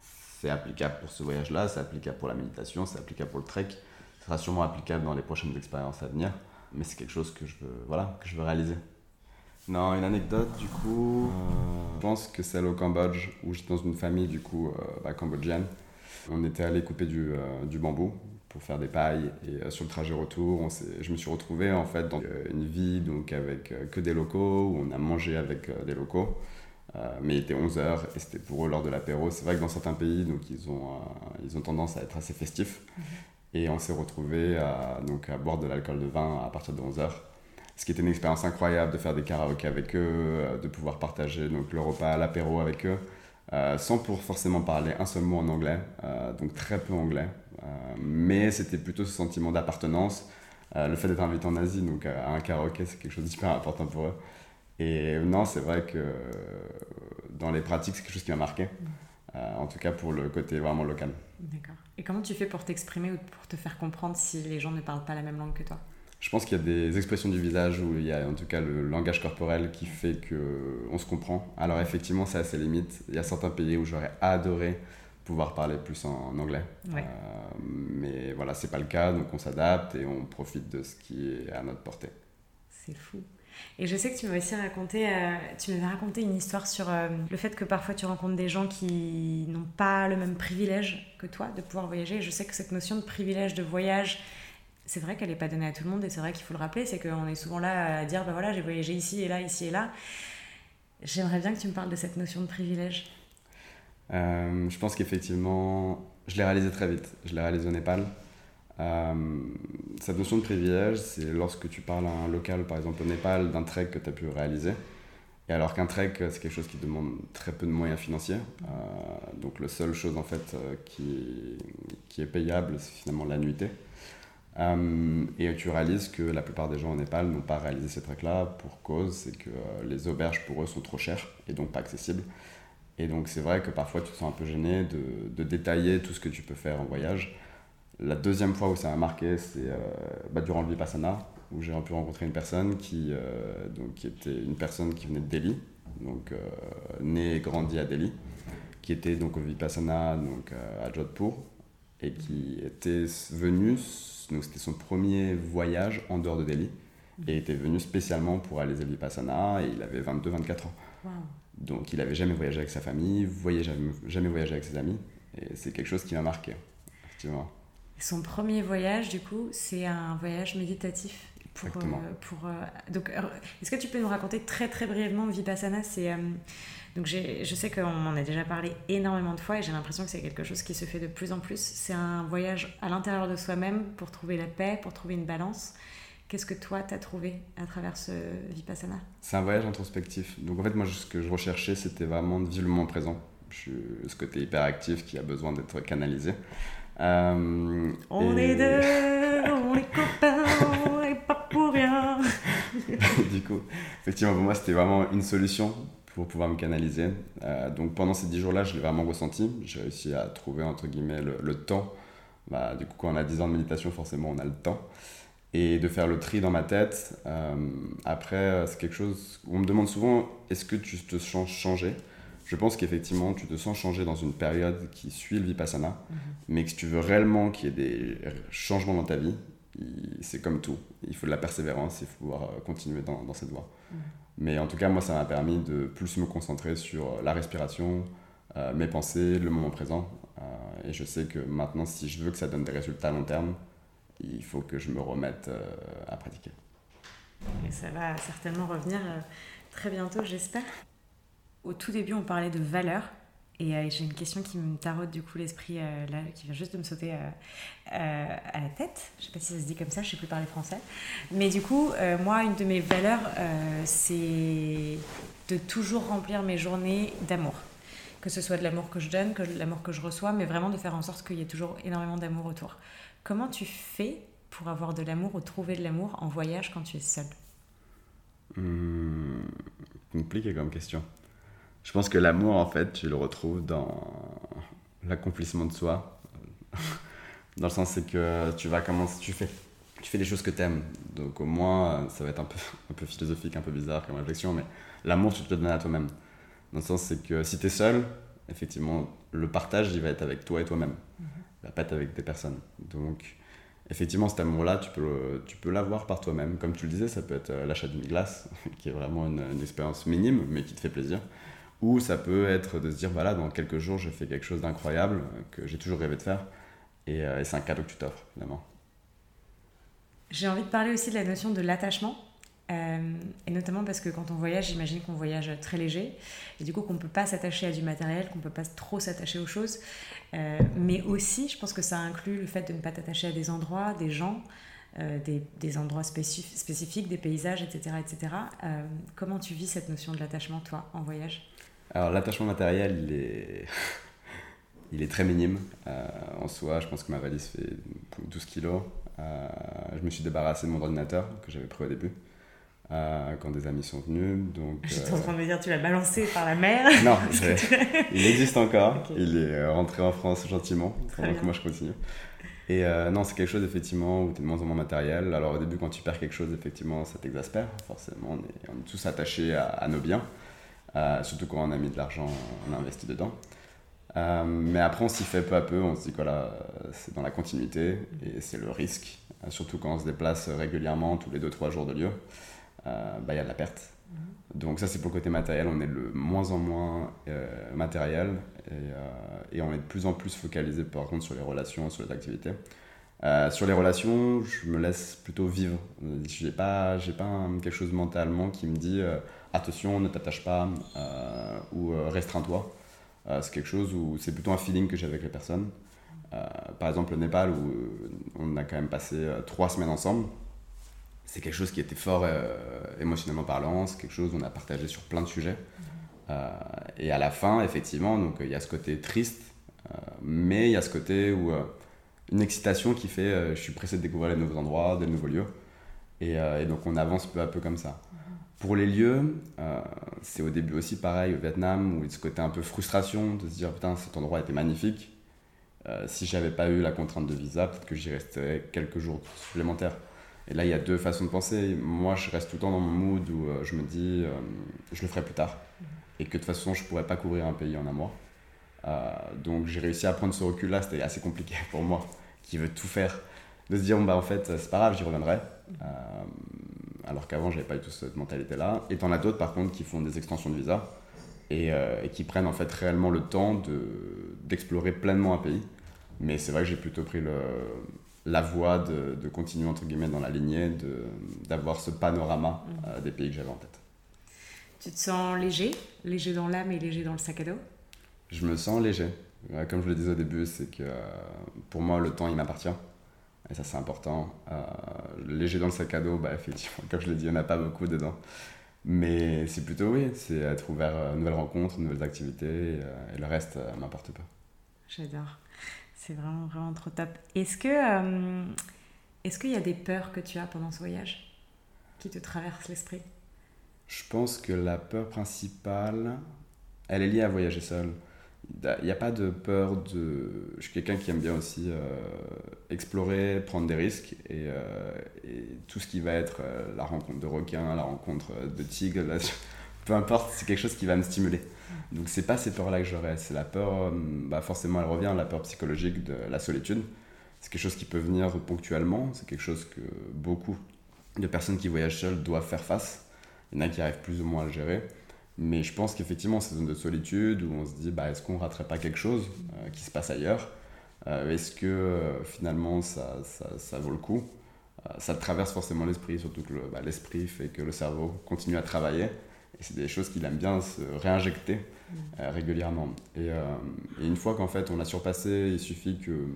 C'est applicable pour ce voyage-là, c'est applicable pour la méditation, c'est applicable pour le trek. Ce sera sûrement applicable dans les prochaines expériences à venir. Mais c'est quelque chose que je veux, voilà, que je veux réaliser. Non, une anecdote du coup. Euh, je pense que celle au Cambodge où j'étais dans une famille du coup euh, bah, cambodgienne. On était allé couper du, euh, du, bambou pour faire des pailles et sur le trajet retour, on je me suis retrouvé en fait dans une vie donc avec que des locaux où on a mangé avec des locaux. mais il était 11h et c'était pour eux lors de l'apéro. C'est vrai que dans certains pays, donc, ils, ont, ils ont tendance à être assez festifs. Et on s'est retrouvé à, donc, à boire de l'alcool de vin à partir de 11h ce qui était une expérience incroyable de faire des karaokés avec eux, euh, de pouvoir partager donc, le repas, l'apéro avec eux, euh, sans pour forcément parler un seul mot en anglais, euh, donc très peu anglais. mais c'était plutôt ce sentiment d'appartenance. le fait d'être invité en Asie, donc à un karaoké, c'est quelque chose d'hyper important pour eux. Et non, c'est vrai que dans les pratiques, c'est quelque chose qui m'a marqué. en tout cas pour le côté vraiment local. D'accord. Et comment tu fais pour t'exprimer ou pour te faire comprendre si les gens ne parlent pas la même langue que toi? Je pense qu'il y a des expressions du visage où il y a en tout cas le langage corporel qui fait qu'on se comprend. Alors effectivement, c'est assez limite. Il y a certains pays où j'aurais adoré pouvoir parler plus en, anglais. Euh, mais voilà, c'est pas le cas, donc on s'adapte et on profite de ce qui est à notre portée. C'est fou. Et je sais que tu m'avais aussi raconté, euh, tu m'avais raconté une histoire sur euh, le fait que parfois tu rencontres des gens qui n'ont pas le même privilège que toi de pouvoir voyager. Et je sais que cette notion de privilège de voyage, c'est vrai qu'elle n'est pas donnée à tout le monde et c'est vrai qu'il faut le rappeler, c'est qu'on est souvent là à dire, ben voilà, j'ai voyagé ici et là, ici et là. J'aimerais bien que tu me parles de cette notion de privilège. Euh, je pense qu'effectivement, je l'ai réalisé très vite. Je l'ai réalisé au Népal. Euh, cette notion de privilège, c'est lorsque tu parles à un local, par exemple au Népal, d'un trek que tu as pu réaliser. Et alors qu'un trek, c'est quelque chose qui demande très peu de moyens financiers. Euh, donc la seule chose en fait qui, qui est payable, c'est finalement la nuitée. Euh, et tu réalises que la plupart des gens au Népal n'ont pas réalisé ces treks-là pour cause, c'est que euh, les auberges pour eux sont trop chères et donc pas accessibles. Et donc c'est vrai que parfois tu te sens un peu gêné de, de, détailler tout ce que tu peux faire en voyage. La deuxième fois où ça m'a marqué, c'est euh, bah, durant le Vipassana, où j'ai pu rencontrer une personne qui, donc, qui était une personne qui venait de Delhi, donc née et grandie à Delhi, qui était donc au Vipassana donc, à Jodhpur, et qui était venue donc c'était son premier voyage en dehors de Delhi et était venu spécialement pour aller à Vipassana et il avait 22-24 ans. Donc il n'avait jamais voyagé avec sa famille, voyagé, jamais voyagé avec ses amis et c'est quelque chose qui m'a marqué, effectivement. Son premier voyage, du coup, c'est un voyage méditatif. Pour, euh, pour, euh, donc, est-ce que tu peux nous raconter très très brièvement Vipassana C'est euh, donc je sais qu'on m'en a déjà parlé énormément de fois et j'ai l'impression que c'est quelque chose qui se fait de plus en plus. C'est un voyage à l'intérieur de soi-même pour trouver la paix, pour trouver une balance. Qu'est-ce que toi, tu as trouvé à travers ce Vipassana? C'est un voyage introspectif. Donc en fait, moi, ce que je recherchais, c'était vraiment de vivre le moment présent. Je ce côté hyperactif qui a besoin d'être canalisé. Euh, on est deux, on est copains, on est pas pour rien. du coup, effectivement, pour moi, c'était vraiment une solution pour pouvoir me canaliser. Euh, donc pendant ces 10 jours-là, je l'ai vraiment ressenti. J'ai réussi à trouver, entre guillemets, le, temps. Bah, du coup, quand on a 10 ans de méditation, forcément, on a le temps. Et de faire le tri dans ma tête. Euh, après, c'est quelque chose où on me demande souvent, est-ce que tu te sens changé? Je pense qu'effectivement, tu te sens changé dans une période qui suit le vipassana. Mm-hmm. Mais que si tu veux réellement qu'il y ait des changements dans ta vie, c'est comme tout. Il faut de la persévérance, il faut pouvoir continuer dans, dans cette voie. Mm-hmm. Mais en tout cas, moi, ça m'a permis de plus me concentrer sur la respiration, euh, mes pensées, le moment présent. Euh, et je sais que maintenant, si je veux que ça donne des résultats à long terme, il faut que je me remette euh, à pratiquer. Et ça va certainement revenir très bientôt, j'espère. Au tout début, on parlait de valeurs. Et euh, j'ai une question qui me taraude du coup l'esprit, euh, là, qui vient juste de me sauter euh, à la tête. Je sais pas si ça se dit comme ça, je sais plus parler français. Mais du coup, moi, une de mes valeurs, c'est de toujours remplir mes journées d'amour. Que ce soit de l'amour que je donne, que l'amour que je reçois, mais vraiment de faire en sorte qu'il y ait toujours énormément d'amour autour. Comment tu fais pour avoir de l'amour ou trouver de l'amour en voyage quand tu es seul mmh, Compliqué comme question. Je pense que l'amour, en fait, tu le retrouves dans l'accomplissement de soi. dans le sens, c'est que tu vas commencer, tu fais. tu fais les choses que t'aimes. Donc au moins, ça va être un peu, un peu philosophique, un peu bizarre comme réflexion, mais l'amour, tu te le donnes à toi-même. Dans le sens, c'est que si tu es seul, effectivement, le partage, il va être avec toi et toi-même. Mhm. Il va pas être avec des personnes. Donc, effectivement, cet amour-là, tu peux, tu peux l'avoir par toi-même. Comme tu le disais, ça peut être euh, l'achat d'une glace, qui est vraiment une, expérience minime, mais qui te fait plaisir. Ou ça peut être de se dire, voilà, dans quelques jours, je fais quelque chose d'incroyable que j'ai toujours rêvé de faire. Et, euh, c'est un cadeau que tu t'offres, finalement. J'ai envie de parler aussi de la notion de l'attachement. Euh, et notamment parce que quand on voyage, j'imagine qu'on voyage très léger, et du coup qu'on ne peut pas s'attacher à du matériel, qu'on ne peut pas trop s'attacher aux choses. Euh, mais aussi, je pense que ça inclut le fait de ne pas t'attacher à des endroits, des gens, euh, des, des, endroits spécifiques, des paysages, etc. etc. comment tu vis cette notion de l'attachement, toi, en voyage? Alors l'attachement matériel, il est... il est très minime. en soi, je pense que ma valise fait 12 kilos. Euh, je me suis débarrassé de mon ordinateur que j'avais pris au début. Euh, quand des amis sont venus. Donc, J'étais en train de me dire, tu l'as balancé par la mer Non, il existe encore. Il est euh, rentré en France gentiment, pendant que moi je continue. Et non, c'est quelque chose effectivement où tu es de moins en moins matériel. Alors au début, quand tu perds quelque chose, effectivement, ça t'exaspère. Forcément, on est, on est, tous attachés à, à nos biens. Surtout quand on a mis de l'argent, on a investi dedans. Euh, mais après, on s'y fait peu à peu. On se dit que c'est dans la continuité et c'est le risque. Euh, surtout quand on se déplace régulièrement, tous les 2-3 jours de lieu, euh, bah, il y a de la perte. Mhm. Donc, ça, c'est pour le côté matériel. On est de moins en moins matériel et, et, on est de plus en plus focalisé, par contre, sur les relations, sur les activités. Sur les relations, je me laisse plutôt vivre. Je n'ai pas, pas quelque chose mentalement qui me dit attention, ne t'attache pas ou restreins-toi. Euh, c'est quelque chose où c'est plutôt un feeling que j'ai avec les personnes. Euh, par exemple, le Népal, où euh, on a quand même passé trois semaines ensemble, c'est quelque chose qui était fort émotionnellement parlant, c'est quelque chose où on a partagé sur plein de sujets. et à la fin, effectivement, donc il y a ce côté triste, mais il y a ce côté où une excitation qui fait je suis pressé de découvrir les nouveaux endroits, des nouveaux lieux. Et, et, donc on avance peu à peu comme ça. Pour les lieux, euh, c'est au début aussi pareil au Vietnam, où il y a ce côté un peu frustration de se dire putain, cet endroit était magnifique. Euh, si j'avais pas eu la contrainte de visa, peut-être que j'y restais quelques jours supplémentaires. Et là, il y a deux façons de penser. Moi, je reste tout le temps dans mon mood où euh, je me dis je le ferai plus tard. Et que de toute façon, je pourrais pas couvrir un pays en un mois. Donc, j'ai réussi à prendre ce recul-là. C'était assez compliqué pour moi, qui veut tout faire. De se dire, bah, en fait, c'est pas grave, j'y reviendrai. Mhm alors qu'avant, j'avais pas du tout cette mentalité-là. Et t'en as d'autres, par contre, qui font des extensions de visa et, euh, qui prennent en fait réellement le temps d'explorer pleinement un pays. Mais c'est vrai que j'ai plutôt pris le, la voie de, de, continuer, entre guillemets, dans la lignée, d'avoir ce panorama mmh. euh, des pays que j'avais en tête. Tu te sens léger Léger dans l'âme et léger dans le sac à dos? Je me sens léger. Comme je le disais au début, c'est que pour moi, le temps, il m'appartient. Et ça, c'est important. Euh, léger dans le sac à dos, bah, effectivement, comme je l'ai dit, il n'y en a pas beaucoup dedans. Mais c'est plutôt, oui, c'est être ouvert à nouvelles rencontres, nouvelles activités, euh, et, le reste euh, m'importe pas. J'adore. C'est vraiment, vraiment trop top. Est-ce que est-ce qu'il y a des peurs que tu as pendant ce voyage qui te traversent l'esprit? Je pense que la peur principale, elle est liée à voyager seul. Il n'y a pas de peur de. Je suis quelqu'un qui aime bien aussi euh, explorer, prendre des risques et, euh, et, tout ce qui va être euh, la rencontre de requins, la rencontre de tigres, peu importe, c'est quelque chose qui va me stimuler. Donc c'est pas ces peurs-là que j'aurais, c'est la peur, bah forcément elle revient, la peur psychologique de la solitude. C'est quelque chose qui peut venir ponctuellement, c'est quelque chose que beaucoup de personnes qui voyagent seules doivent faire face. Il y en a qui arrivent plus ou moins à le gérer. Mais je pense qu'effectivement, ces zones de solitude où on se dit, bah, est-ce qu'on raterait pas quelque chose euh, qui se passe ailleurs euh, Est-ce que euh, finalement ça, ça, ça, vaut le coup Ça traverse forcément l'esprit, surtout que bah, l'esprit fait que le cerveau continue à travailler. Et c'est des choses qu'il aime bien se réinjecter mmh. régulièrement. Et, et, une fois qu'en fait on a surpassé, il suffit que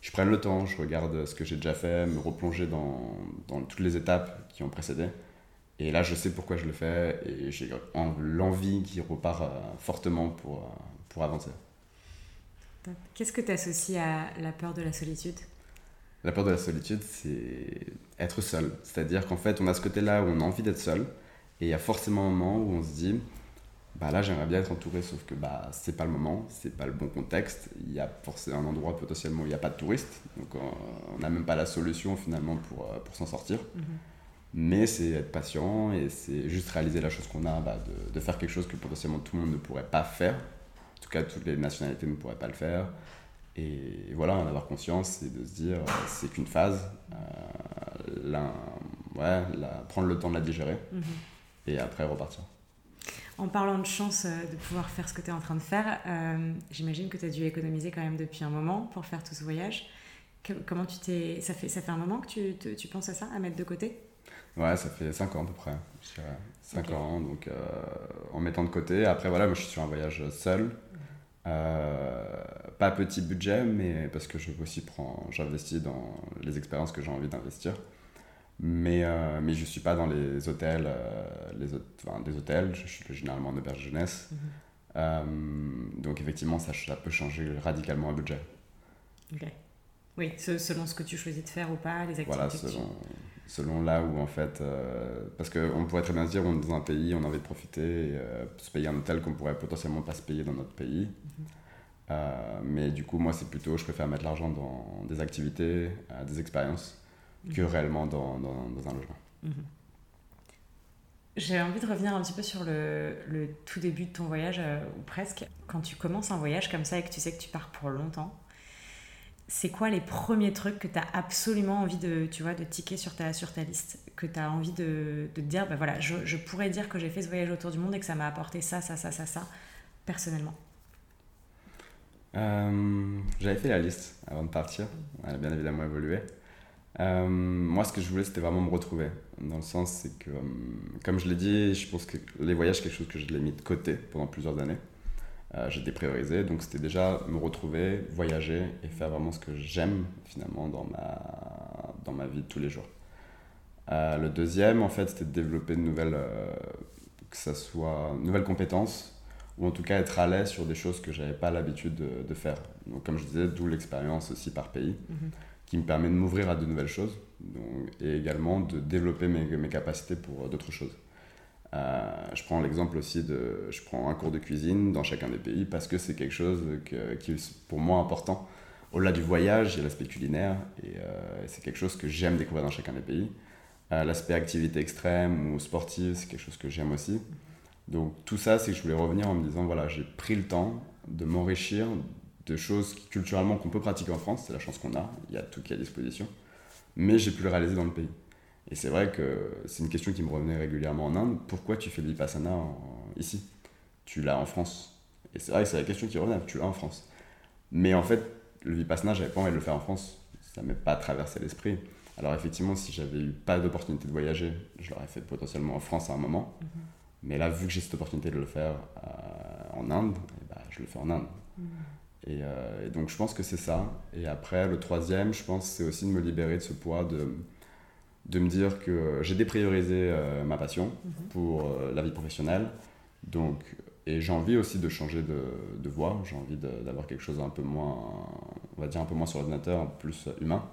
je prenne le temps, je regarde ce que j'ai déjà fait, me replonger dans, dans toutes les étapes qui ont précédé et là, je sais pourquoi je le fais et j'ai l'envie qui repart euh, fortement pour, euh, pour avancer. Qu'est-ce que tu associes à la peur de la solitude? La peur de la solitude, c'est être seul. C'est-à-dire qu'en fait, on a ce côté-là où on a envie d'être seul et il y a forcément un moment où on se dit bah là j'aimerais bien être entouré, sauf que bah, c'est pas le moment, c'est pas le bon contexte. Il y a forcément un endroit potentiellement où il n'y a pas de touristes, donc on n'a même pas la solution finalement pour, euh, pour s'en sortir. Mhm. Mais c'est être patient et c'est juste réaliser la chose qu'on a, bah, de, de, faire quelque chose que potentiellement tout le monde ne pourrait pas faire. En tout cas, toutes les nationalités ne pourraient pas le faire. Et voilà, en avoir conscience et de se dire, c'est qu'une phase. Euh, ouais, prendre le temps de la digérer mhm. et après repartir. En parlant de chance euh, de pouvoir faire ce que tu es en train de faire, euh, j'imagine que tu as dû économiser quand même depuis un moment pour faire tout ce voyage. comment tu t'es. Ça fait, ça fait un moment que tu, tu, penses à ça, à mettre de côté? Ouais, ça fait 5 ans à peu près. 5 ans, donc euh, en mettant de côté. Après, voilà, moi je suis sur un voyage seul. pas petit budget, mais parce que je aussi prends, j'investis dans les expériences que j'ai envie d'investir. Mais, euh, mais je ne suis pas dans les hôtels, euh, les, enfin, des hôtels, je suis généralement en auberge jeunesse. Mhm. Euh, donc effectivement, ça, ça, peut changer radicalement un budget. Ok. Oui, selon ce que tu choisis de faire ou pas, les activités. Voilà, selon, selon là où en fait. parce qu'on pourrait très bien se dire, on est dans un pays, on a envie de profiter, se payer un hôtel qu'on pourrait potentiellement pas se payer dans notre pays. Mhm. mais du coup, moi, c'est plutôt, je préfère mettre l'argent dans des activités, des expériences que réellement dans, dans, un logement. Mhm. J'ai envie de revenir un petit peu sur le, le tout début de ton voyage, euh, ou presque. Quand tu commences un voyage comme ça et que tu sais que tu pars pour longtemps, c'est quoi les premiers trucs que tu as absolument envie de, tu vois, de ticker sur ta, sur ta liste? Que tu as envie de, de dire, ben voilà, je, je pourrais dire que j'ai fait ce voyage autour du monde et que ça m'a apporté ça, ça, ça, ça, ça, personnellement? Euh, J'avais fait la liste avant de partir. Elle a bien évidemment évolué. Euh, moi, ce que je voulais, c'était vraiment me retrouver. Dans le sens, c'est que, euh, comme je l'ai dit, je pense que les voyages, c'est quelque chose que je l'ai mis de côté pendant plusieurs années. Euh, j'ai dépriorisé, donc c'était déjà me retrouver, voyager et faire vraiment ce que j'aime finalement dans ma, dans ma vie de tous les jours. Euh, le deuxième, en fait, c'était de développer de nouvelles, que ça soit nouvelles compétences ou en tout cas être à l'aise sur des choses que j'avais pas l'habitude de, de, faire. Donc, comme je disais, d'où l'expérience aussi par pays. Mhm qui me permet de m'ouvrir à de nouvelles choses donc, et également de développer mes, mes capacités pour d'autres choses. Euh, je prends l'exemple aussi de, je prends un cours de cuisine dans chacun des pays parce que c'est quelque chose qui est pour moi important. Au-delà du voyage, il y a l'aspect culinaire et euh, c'est quelque chose que j'aime découvrir dans chacun des pays. Euh, l'aspect activité extrême ou sportive, c'est quelque chose que j'aime aussi. Donc tout ça, c'est que je voulais revenir en me disant, voilà, j'ai pris le temps de m'enrichir de choses culturellement qu'on peut pratiquer en France, c'est la chance qu'on a, il y a tout qui est à disposition, mais j'ai pu le réaliser dans le pays. Et c'est vrai que c'est une question qui me revenait régulièrement en Inde, pourquoi tu fais le vipassana ici? Tu l'as en France. Et c'est vrai que c'est la question qui revenait, tu l'as en France. Mais en fait, le vipassana, j'avais pas envie de le faire en France, ça m'est pas traversé l'esprit. Alors effectivement, si j'avais eu pas d'opportunité de voyager, je l'aurais fait potentiellement en France à un moment. Mhm. Mais là, vu que j'ai cette opportunité de le faire euh, en Inde, eh ben, je le fais en Inde. Mhm. Euh, et, donc je pense que c'est ça. Et après, le troisième, je pense, c'est aussi de me libérer de ce poids, de, de me dire que j'ai dépriorisé euh, ma passion mhm. pour euh, la vie professionnelle. Donc, et j'ai envie aussi de changer de, de voie. J'ai envie d'avoir quelque chose un peu moins, on va dire un peu moins sur l'ordinateur, plus humain.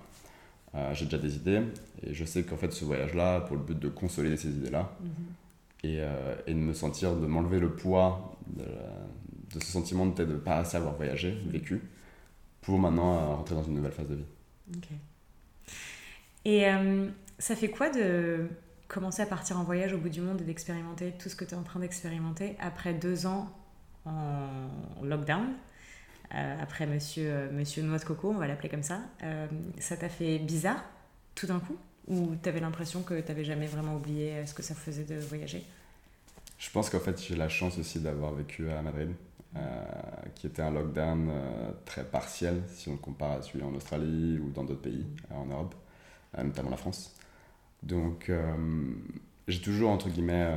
j'ai déjà des idées et je sais qu'en fait ce voyage-là, pour le but de consolider ces idées-là mhm. et, et, de me sentir, de m'enlever le poids de, de ce sentiment de ne pas assez avoir voyagé, vécu, pour maintenant euh, rentrer dans une nouvelle phase de vie. Ok. Et euh, ça fait quoi de commencer à partir en voyage au bout du monde et d'expérimenter tout ce que tu es en train d'expérimenter après deux ans en lockdown euh, après monsieur, monsieur Noix de Coco, on va l'appeler comme ça, ça t'a fait bizarre tout d'un coup? Ou tu avais l'impression que tu n'avais jamais vraiment oublié ce que ça faisait de voyager? Je pense qu'en fait j'ai la chance aussi d'avoir vécu à Madrid. Euh, qui était un lockdown euh, très partiel si on le compare à celui en Australie ou dans d'autres pays euh, en Europe, notamment la France. Donc j'ai toujours entre guillemets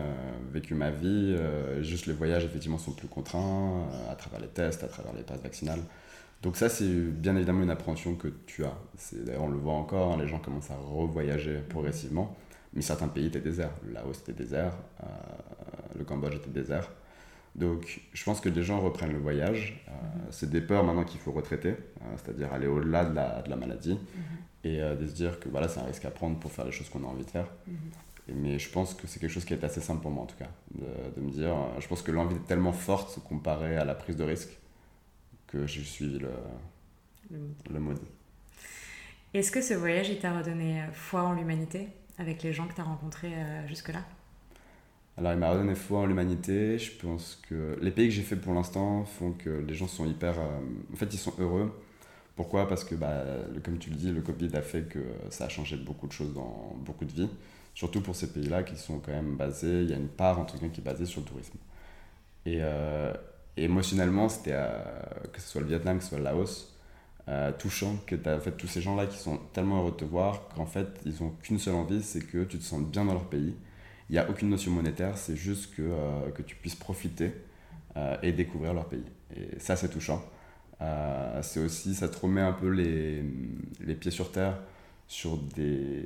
vécu ma vie. juste les voyages effectivement sont plus contraints à travers les tests, à travers les passes vaccinales. Donc ça c'est bien évidemment une appréhension que tu as. D'ailleurs on le voit encore, hein, les gens commencent à revoyager progressivement. Mais certains pays étaient déserts. Le Laos était désert, le Cambodge était désert. Donc, je pense que les gens reprennent le voyage. Euh, mhm. C'est des peurs maintenant qu'il faut retraiter, euh, c'est-à-dire aller au-delà de la, de la, maladie mhm. Et euh, de se dire que voilà, c'est un risque à prendre pour faire les choses qu'on a envie de faire. Mhm. mais je pense que c'est quelque chose qui est assez simple pour moi en tout cas, de, me dire, je pense que l'envie est tellement forte comparée à la prise de risque que j'ai suivi le, le, mode. Est-ce que ce voyage, il t'a redonné foi en l'humanité avec les gens que tu as rencontrés jusque-là? Alors, il m'a redonné foi en l'humanité. Je pense que les pays que j'ai fait pour l'instant font que les gens sont hyper. Euh, en fait, ils sont heureux. Pourquoi? Parce que, bah, comme tu le dis, le Covid a fait que ça a changé beaucoup de choses dans beaucoup de vies. Surtout pour ces pays-là qui sont quand même basés. Il y a une part, en tout cas, qui est basée sur le tourisme. Et, euh, émotionnellement, c'était que ce soit le Vietnam, que ce soit le Laos, euh, touchant que tu as en fait, tous ces gens-là qui sont tellement heureux de te voir qu'en fait, ils n'ont qu'une seule envie c'est que tu te sentes bien dans leur pays il n'y a aucune notion monétaire, c'est juste que, euh, que tu puisses profiter euh, et découvrir leur pays. Et ça, c'est touchant. Euh, c'est aussi, ça te remet un peu les, les pieds sur terre sur des,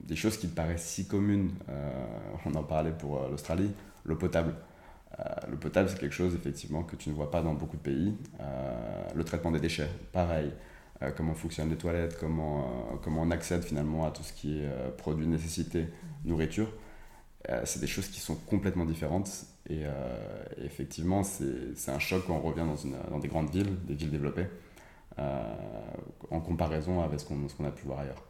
des, choses qui te paraissent si communes. on en parlait pour l'Australie, l'eau potable. l'eau potable, c'est quelque chose effectivement que tu ne vois pas dans beaucoup de pays. le traitement des déchets, pareil. comment fonctionnent les toilettes, comment, comment on accède finalement à tout ce qui est produit de nécessité, nourriture. Euh, c'est des choses qui sont complètement différentes. Et, euh, effectivement, c'est un choc quand on revient dans, une, dans, des grandes villes, des villes développées, euh, en comparaison avec ce qu'on a pu voir ailleurs.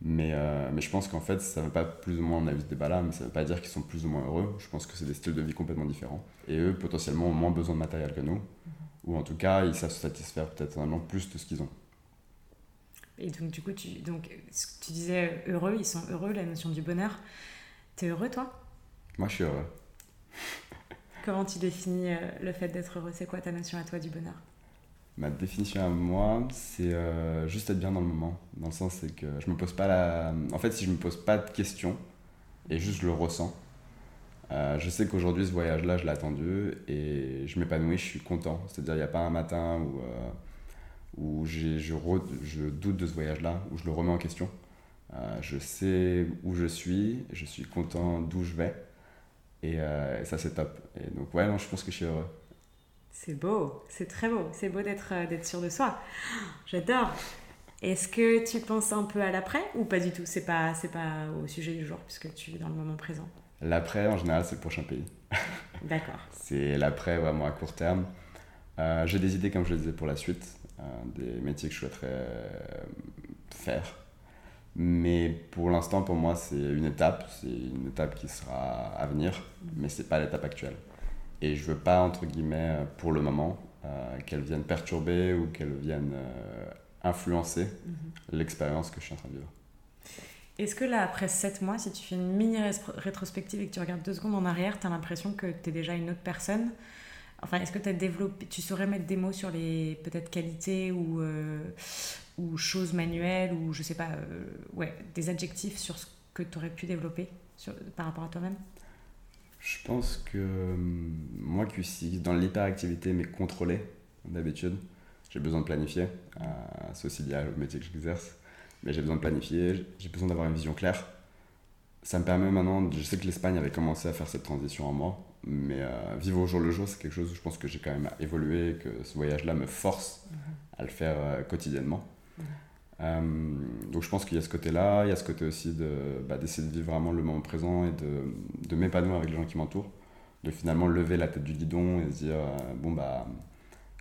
Mais, mais je pense qu'en fait, ça ne veut pas plus ou moins, on a vu ce débat-là, mais ça ne veut pas dire qu'ils sont plus ou moins heureux. Je pense que c'est des styles de vie complètement différents. Et eux, potentiellement, ont moins besoin de matériel que nous. Ou en tout cas, ils savent se satisfaire peut-être un plus de ce qu'ils ont. Et donc, du coup, tu, donc, tu disais heureux, ils sont heureux, la notion du bonheur. T'es heureux, toi? Moi, je suis heureux. Comment tu définis euh, le fait d'être heureux? C'est quoi ta notion à toi du bonheur? Ma définition à moi, c'est euh, juste être bien dans le moment. Dans le sens, c'est que je me pose pas la. En fait, si je me pose pas de questions et juste je le ressens, euh, je sais qu'aujourd'hui, ce voyage-là, je l'ai attendu et je m'épanouis, je suis content. C'est-à-dire, il n'y a pas un matin où, où je, je doute de ce voyage-là, où je le remets en question. Je sais où je suis, je suis content d'où je vais. Euh, et, ça, c'est top. Et donc, ouais, non, je pense que je suis heureux. C'est beau, c'est très beau. C'est beau d'être euh, d'être sûr de soi. J'adore. Est-ce que tu penses un peu à l'après ou pas du tout? C'est pas c'est pas au sujet du jour puisque tu es dans le moment présent. L'après, en général, c'est le prochain pays. D'accord. c'est l'après vraiment à court terme. J'ai des idées, comme je le disais, pour la suite, des métiers que je souhaiterais faire mais pour l'instant, pour moi, c'est une étape. C'est une étape qui sera à venir, mais ce n'est pas l'étape actuelle. Et je veux pas, entre guillemets, pour le moment, euh, qu'elle vienne perturber ou qu'elle vienne euh, influencer mhm. l'expérience que je suis en train de vivre. Est-ce que là, après 7 mois, si tu fais une mini rétrospective et que tu regardes deux secondes en arrière, tu as l'impression que tu es déjà une autre personne? Enfin, est-ce que tu as développé, tu saurais mettre des mots sur les peut-être qualités ou, euh, ou choses manuelles ou je sais pas, euh, ouais, des adjectifs sur ce que tu aurais pu développer sur, par rapport à toi-même? Je pense que hum, moi qui suis dans l'hyperactivité mais contrôlée d'habitude, j'ai besoin de planifier. Euh, c'est aussi lié au métier que j'exerce. Mais j'ai besoin de planifier, j'ai besoin d'avoir une vision claire. Ça me permet maintenant, je sais que l'Espagne avait commencé à faire cette transition en moi, mais euh, vivre au jour le jour, c'est quelque chose où je pense que j'ai quand même évolué, que ce voyage-là me force mhm. à le faire quotidiennement. Euh, donc je pense qu'il y a ce côté-là, il y a ce côté aussi de, bah, d'essayer de vivre vraiment le moment présent et de, de m'épanouir avec les gens qui m'entourent, de finalement lever la tête du guidon et se dire, euh, bon bah,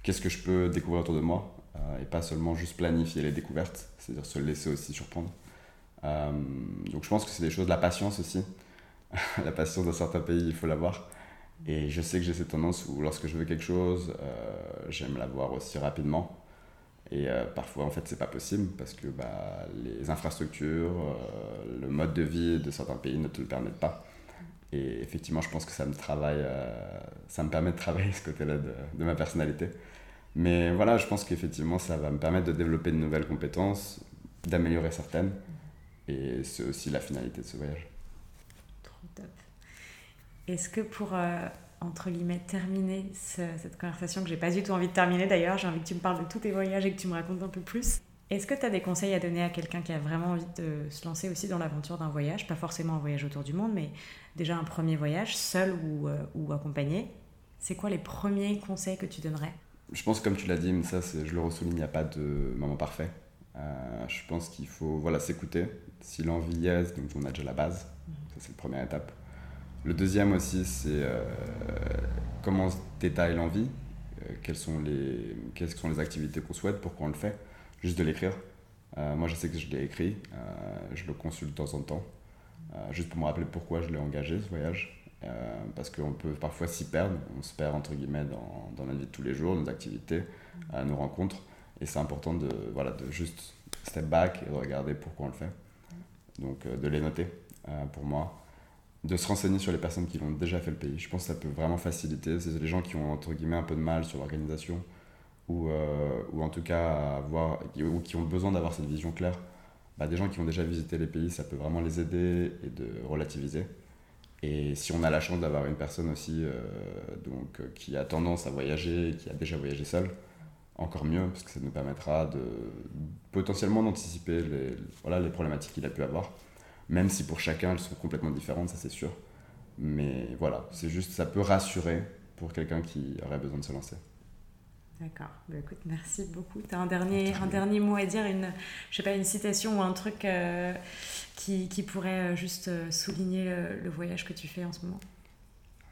qu'est-ce que je peux découvrir autour de moi euh, et pas seulement juste planifier les découvertes, c'est-à-dire se laisser aussi surprendre. donc je pense que c'est des choses, la patience aussi, la patience dans certains pays, il faut l'avoir. Et je sais que j'ai cette tendance où lorsque je veux quelque chose, j'aime l'avoir aussi rapidement. Et euh, parfois, en fait, c'est pas possible parce que bah, les infrastructures, euh, le mode de vie de certains pays ne te le permettent pas. Et effectivement, je pense que ça me, travaille, euh, ça me permet de travailler ce côté-là de, de, ma personnalité. Mais voilà, je pense qu'effectivement, ça va me permettre de développer de nouvelles compétences, d'améliorer certaines. Et c'est aussi la finalité de ce voyage. Trop top. Est-ce que pour entre guillemets, terminer cette conversation que j'ai pas du tout envie de terminer d'ailleurs. J'ai envie que tu me parles de tous tes voyages et que tu me racontes un peu plus. Est-ce que tu as des conseils à donner à quelqu'un qui a vraiment envie de se lancer aussi dans l'aventure d'un voyage? Pas forcément un voyage autour du monde, mais déjà un premier voyage, seul ou, euh, ou accompagné. C'est quoi les premiers conseils que tu donnerais? Je pense, comme tu l'as dit, mais ça, je le ressouligne, il n'y a pas de moment parfait. Euh, je pense qu'il faut voilà, s'écouter. Si l'envie y est, donc on a déjà la base. Mhm. c'est la première étape. Le deuxième aussi, c'est euh, comment détaille l'envie, euh, quelles, sont les, quelles sont les activités qu'on souhaite, pourquoi on le fait, juste de l'écrire. Euh, moi, je sais que je l'ai écrit, je le consulte de temps en temps, juste pour me rappeler pourquoi je l'ai engagé, ce voyage. parce qu'on peut parfois s'y perdre, on se perd entre guillemets dans, dans la vie de tous les jours, nos activités, nos rencontres. Et c'est important de, voilà, de juste step back et de regarder pourquoi on le fait. Donc de les noter pour moi de se renseigner sur les personnes qui l'ont déjà fait le pays. Je pense que ça peut vraiment faciliter. C'est les gens qui ont entre guillemets un peu de mal sur l'organisation ou, euh, ou en tout cas avoir, ou qui ont besoin d'avoir cette vision claire. Bah, des gens qui ont déjà visité les pays, ça peut vraiment les aider et de relativiser. Et si on a la chance d'avoir une personne aussi euh, donc, qui a tendance à voyager, qui a déjà voyagé seul, encore mieux, parce que ça nous permettra de potentiellement d'anticiper les, voilà, les problématiques qu'il a pu avoir même si pour chacun elles sont complètement différentes, ça c'est sûr. Mais voilà, c'est juste, ça peut rassurer pour quelqu'un qui aurait besoin de se lancer. D'accord. Bah, écoute, merci beaucoup. Tu as un dernier, un dernier mot à dire, une, je sais pas, une citation ou un truc euh, qui, qui, pourrait euh, juste euh, souligner le, voyage que tu fais en ce moment?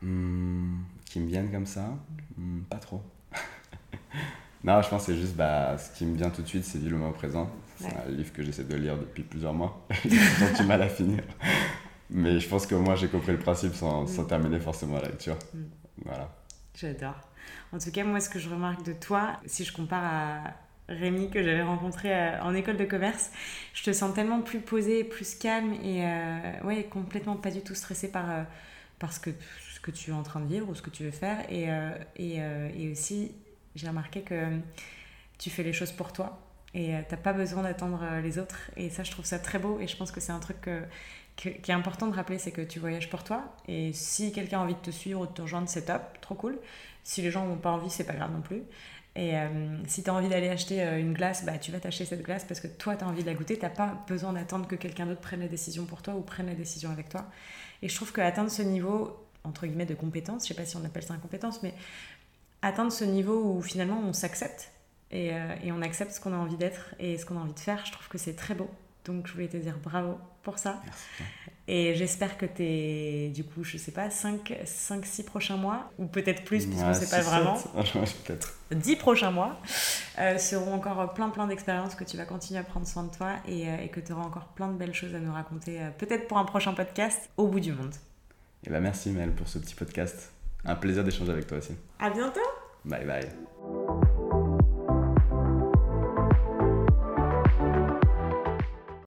Hmm, Qui me viennent comme ça? Hmm, Pas trop. non, je pense que c'est juste, bah, ce qui me vient tout de suite, c'est vivre le moment présent. C'est un livre que j'essaie de lire depuis plusieurs mois. J'ai du mal à finir. Mais je pense que moi, j'ai compris le principe sans, mm. sans, terminer forcément la lecture. Mm. Voilà. J'adore. En tout cas, moi, ce que je remarque de toi, si je compare à Rémi que j'avais rencontré euh, en école de commerce, je te sens tellement plus posée, plus calme et euh, ouais, complètement pas du tout stressée par, euh, par ce, que, ce que tu es en train de vivre ou ce que tu veux faire. Et, et, et aussi, j'ai remarqué que tu fais les choses pour toi et euh, t'as pas besoin d'attendre euh, les autres. Et ça, je trouve ça très beau et je pense que c'est un truc qui est important de rappeler, c'est que tu voyages pour toi. Et si quelqu'un a envie de te suivre ou de te rejoindre, c'est top, trop cool. Si les gens n'ont pas envie, c'est pas grave non plus. Et euh, si tu as envie d'aller acheter une glace, bah, tu vas t'acheter cette glace parce que toi, tu as envie de la goûter. Tu pas besoin d'attendre que quelqu'un d'autre prenne la décision pour toi ou prenne la décision avec toi. Et je trouve qu'atteindre ce niveau, entre guillemets, de compétence, je sais pas si on appelle ça une compétence, mais atteindre ce niveau où finalement on s'accepte euh, et, on accepte ce qu'on a envie d'être et ce qu'on a envie de faire. Je trouve que c'est très beau. Donc je voulais te dire bravo pour ça. Et j'espère que tes, du coup, je sais pas, 5-6 prochains mois, ou peut-être plus, puisqu'on ne sait pas vraiment, 10 prochains mois, euh, seront encore plein plein d'expériences que tu vas continuer à prendre soin de toi et, euh, que tu auras encore plein de belles choses à nous raconter, peut-être pour un prochain podcast au bout du monde. Et bah merci Mel pour ce petit podcast. Un plaisir d'échanger avec toi aussi. À bientôt. Bye bye.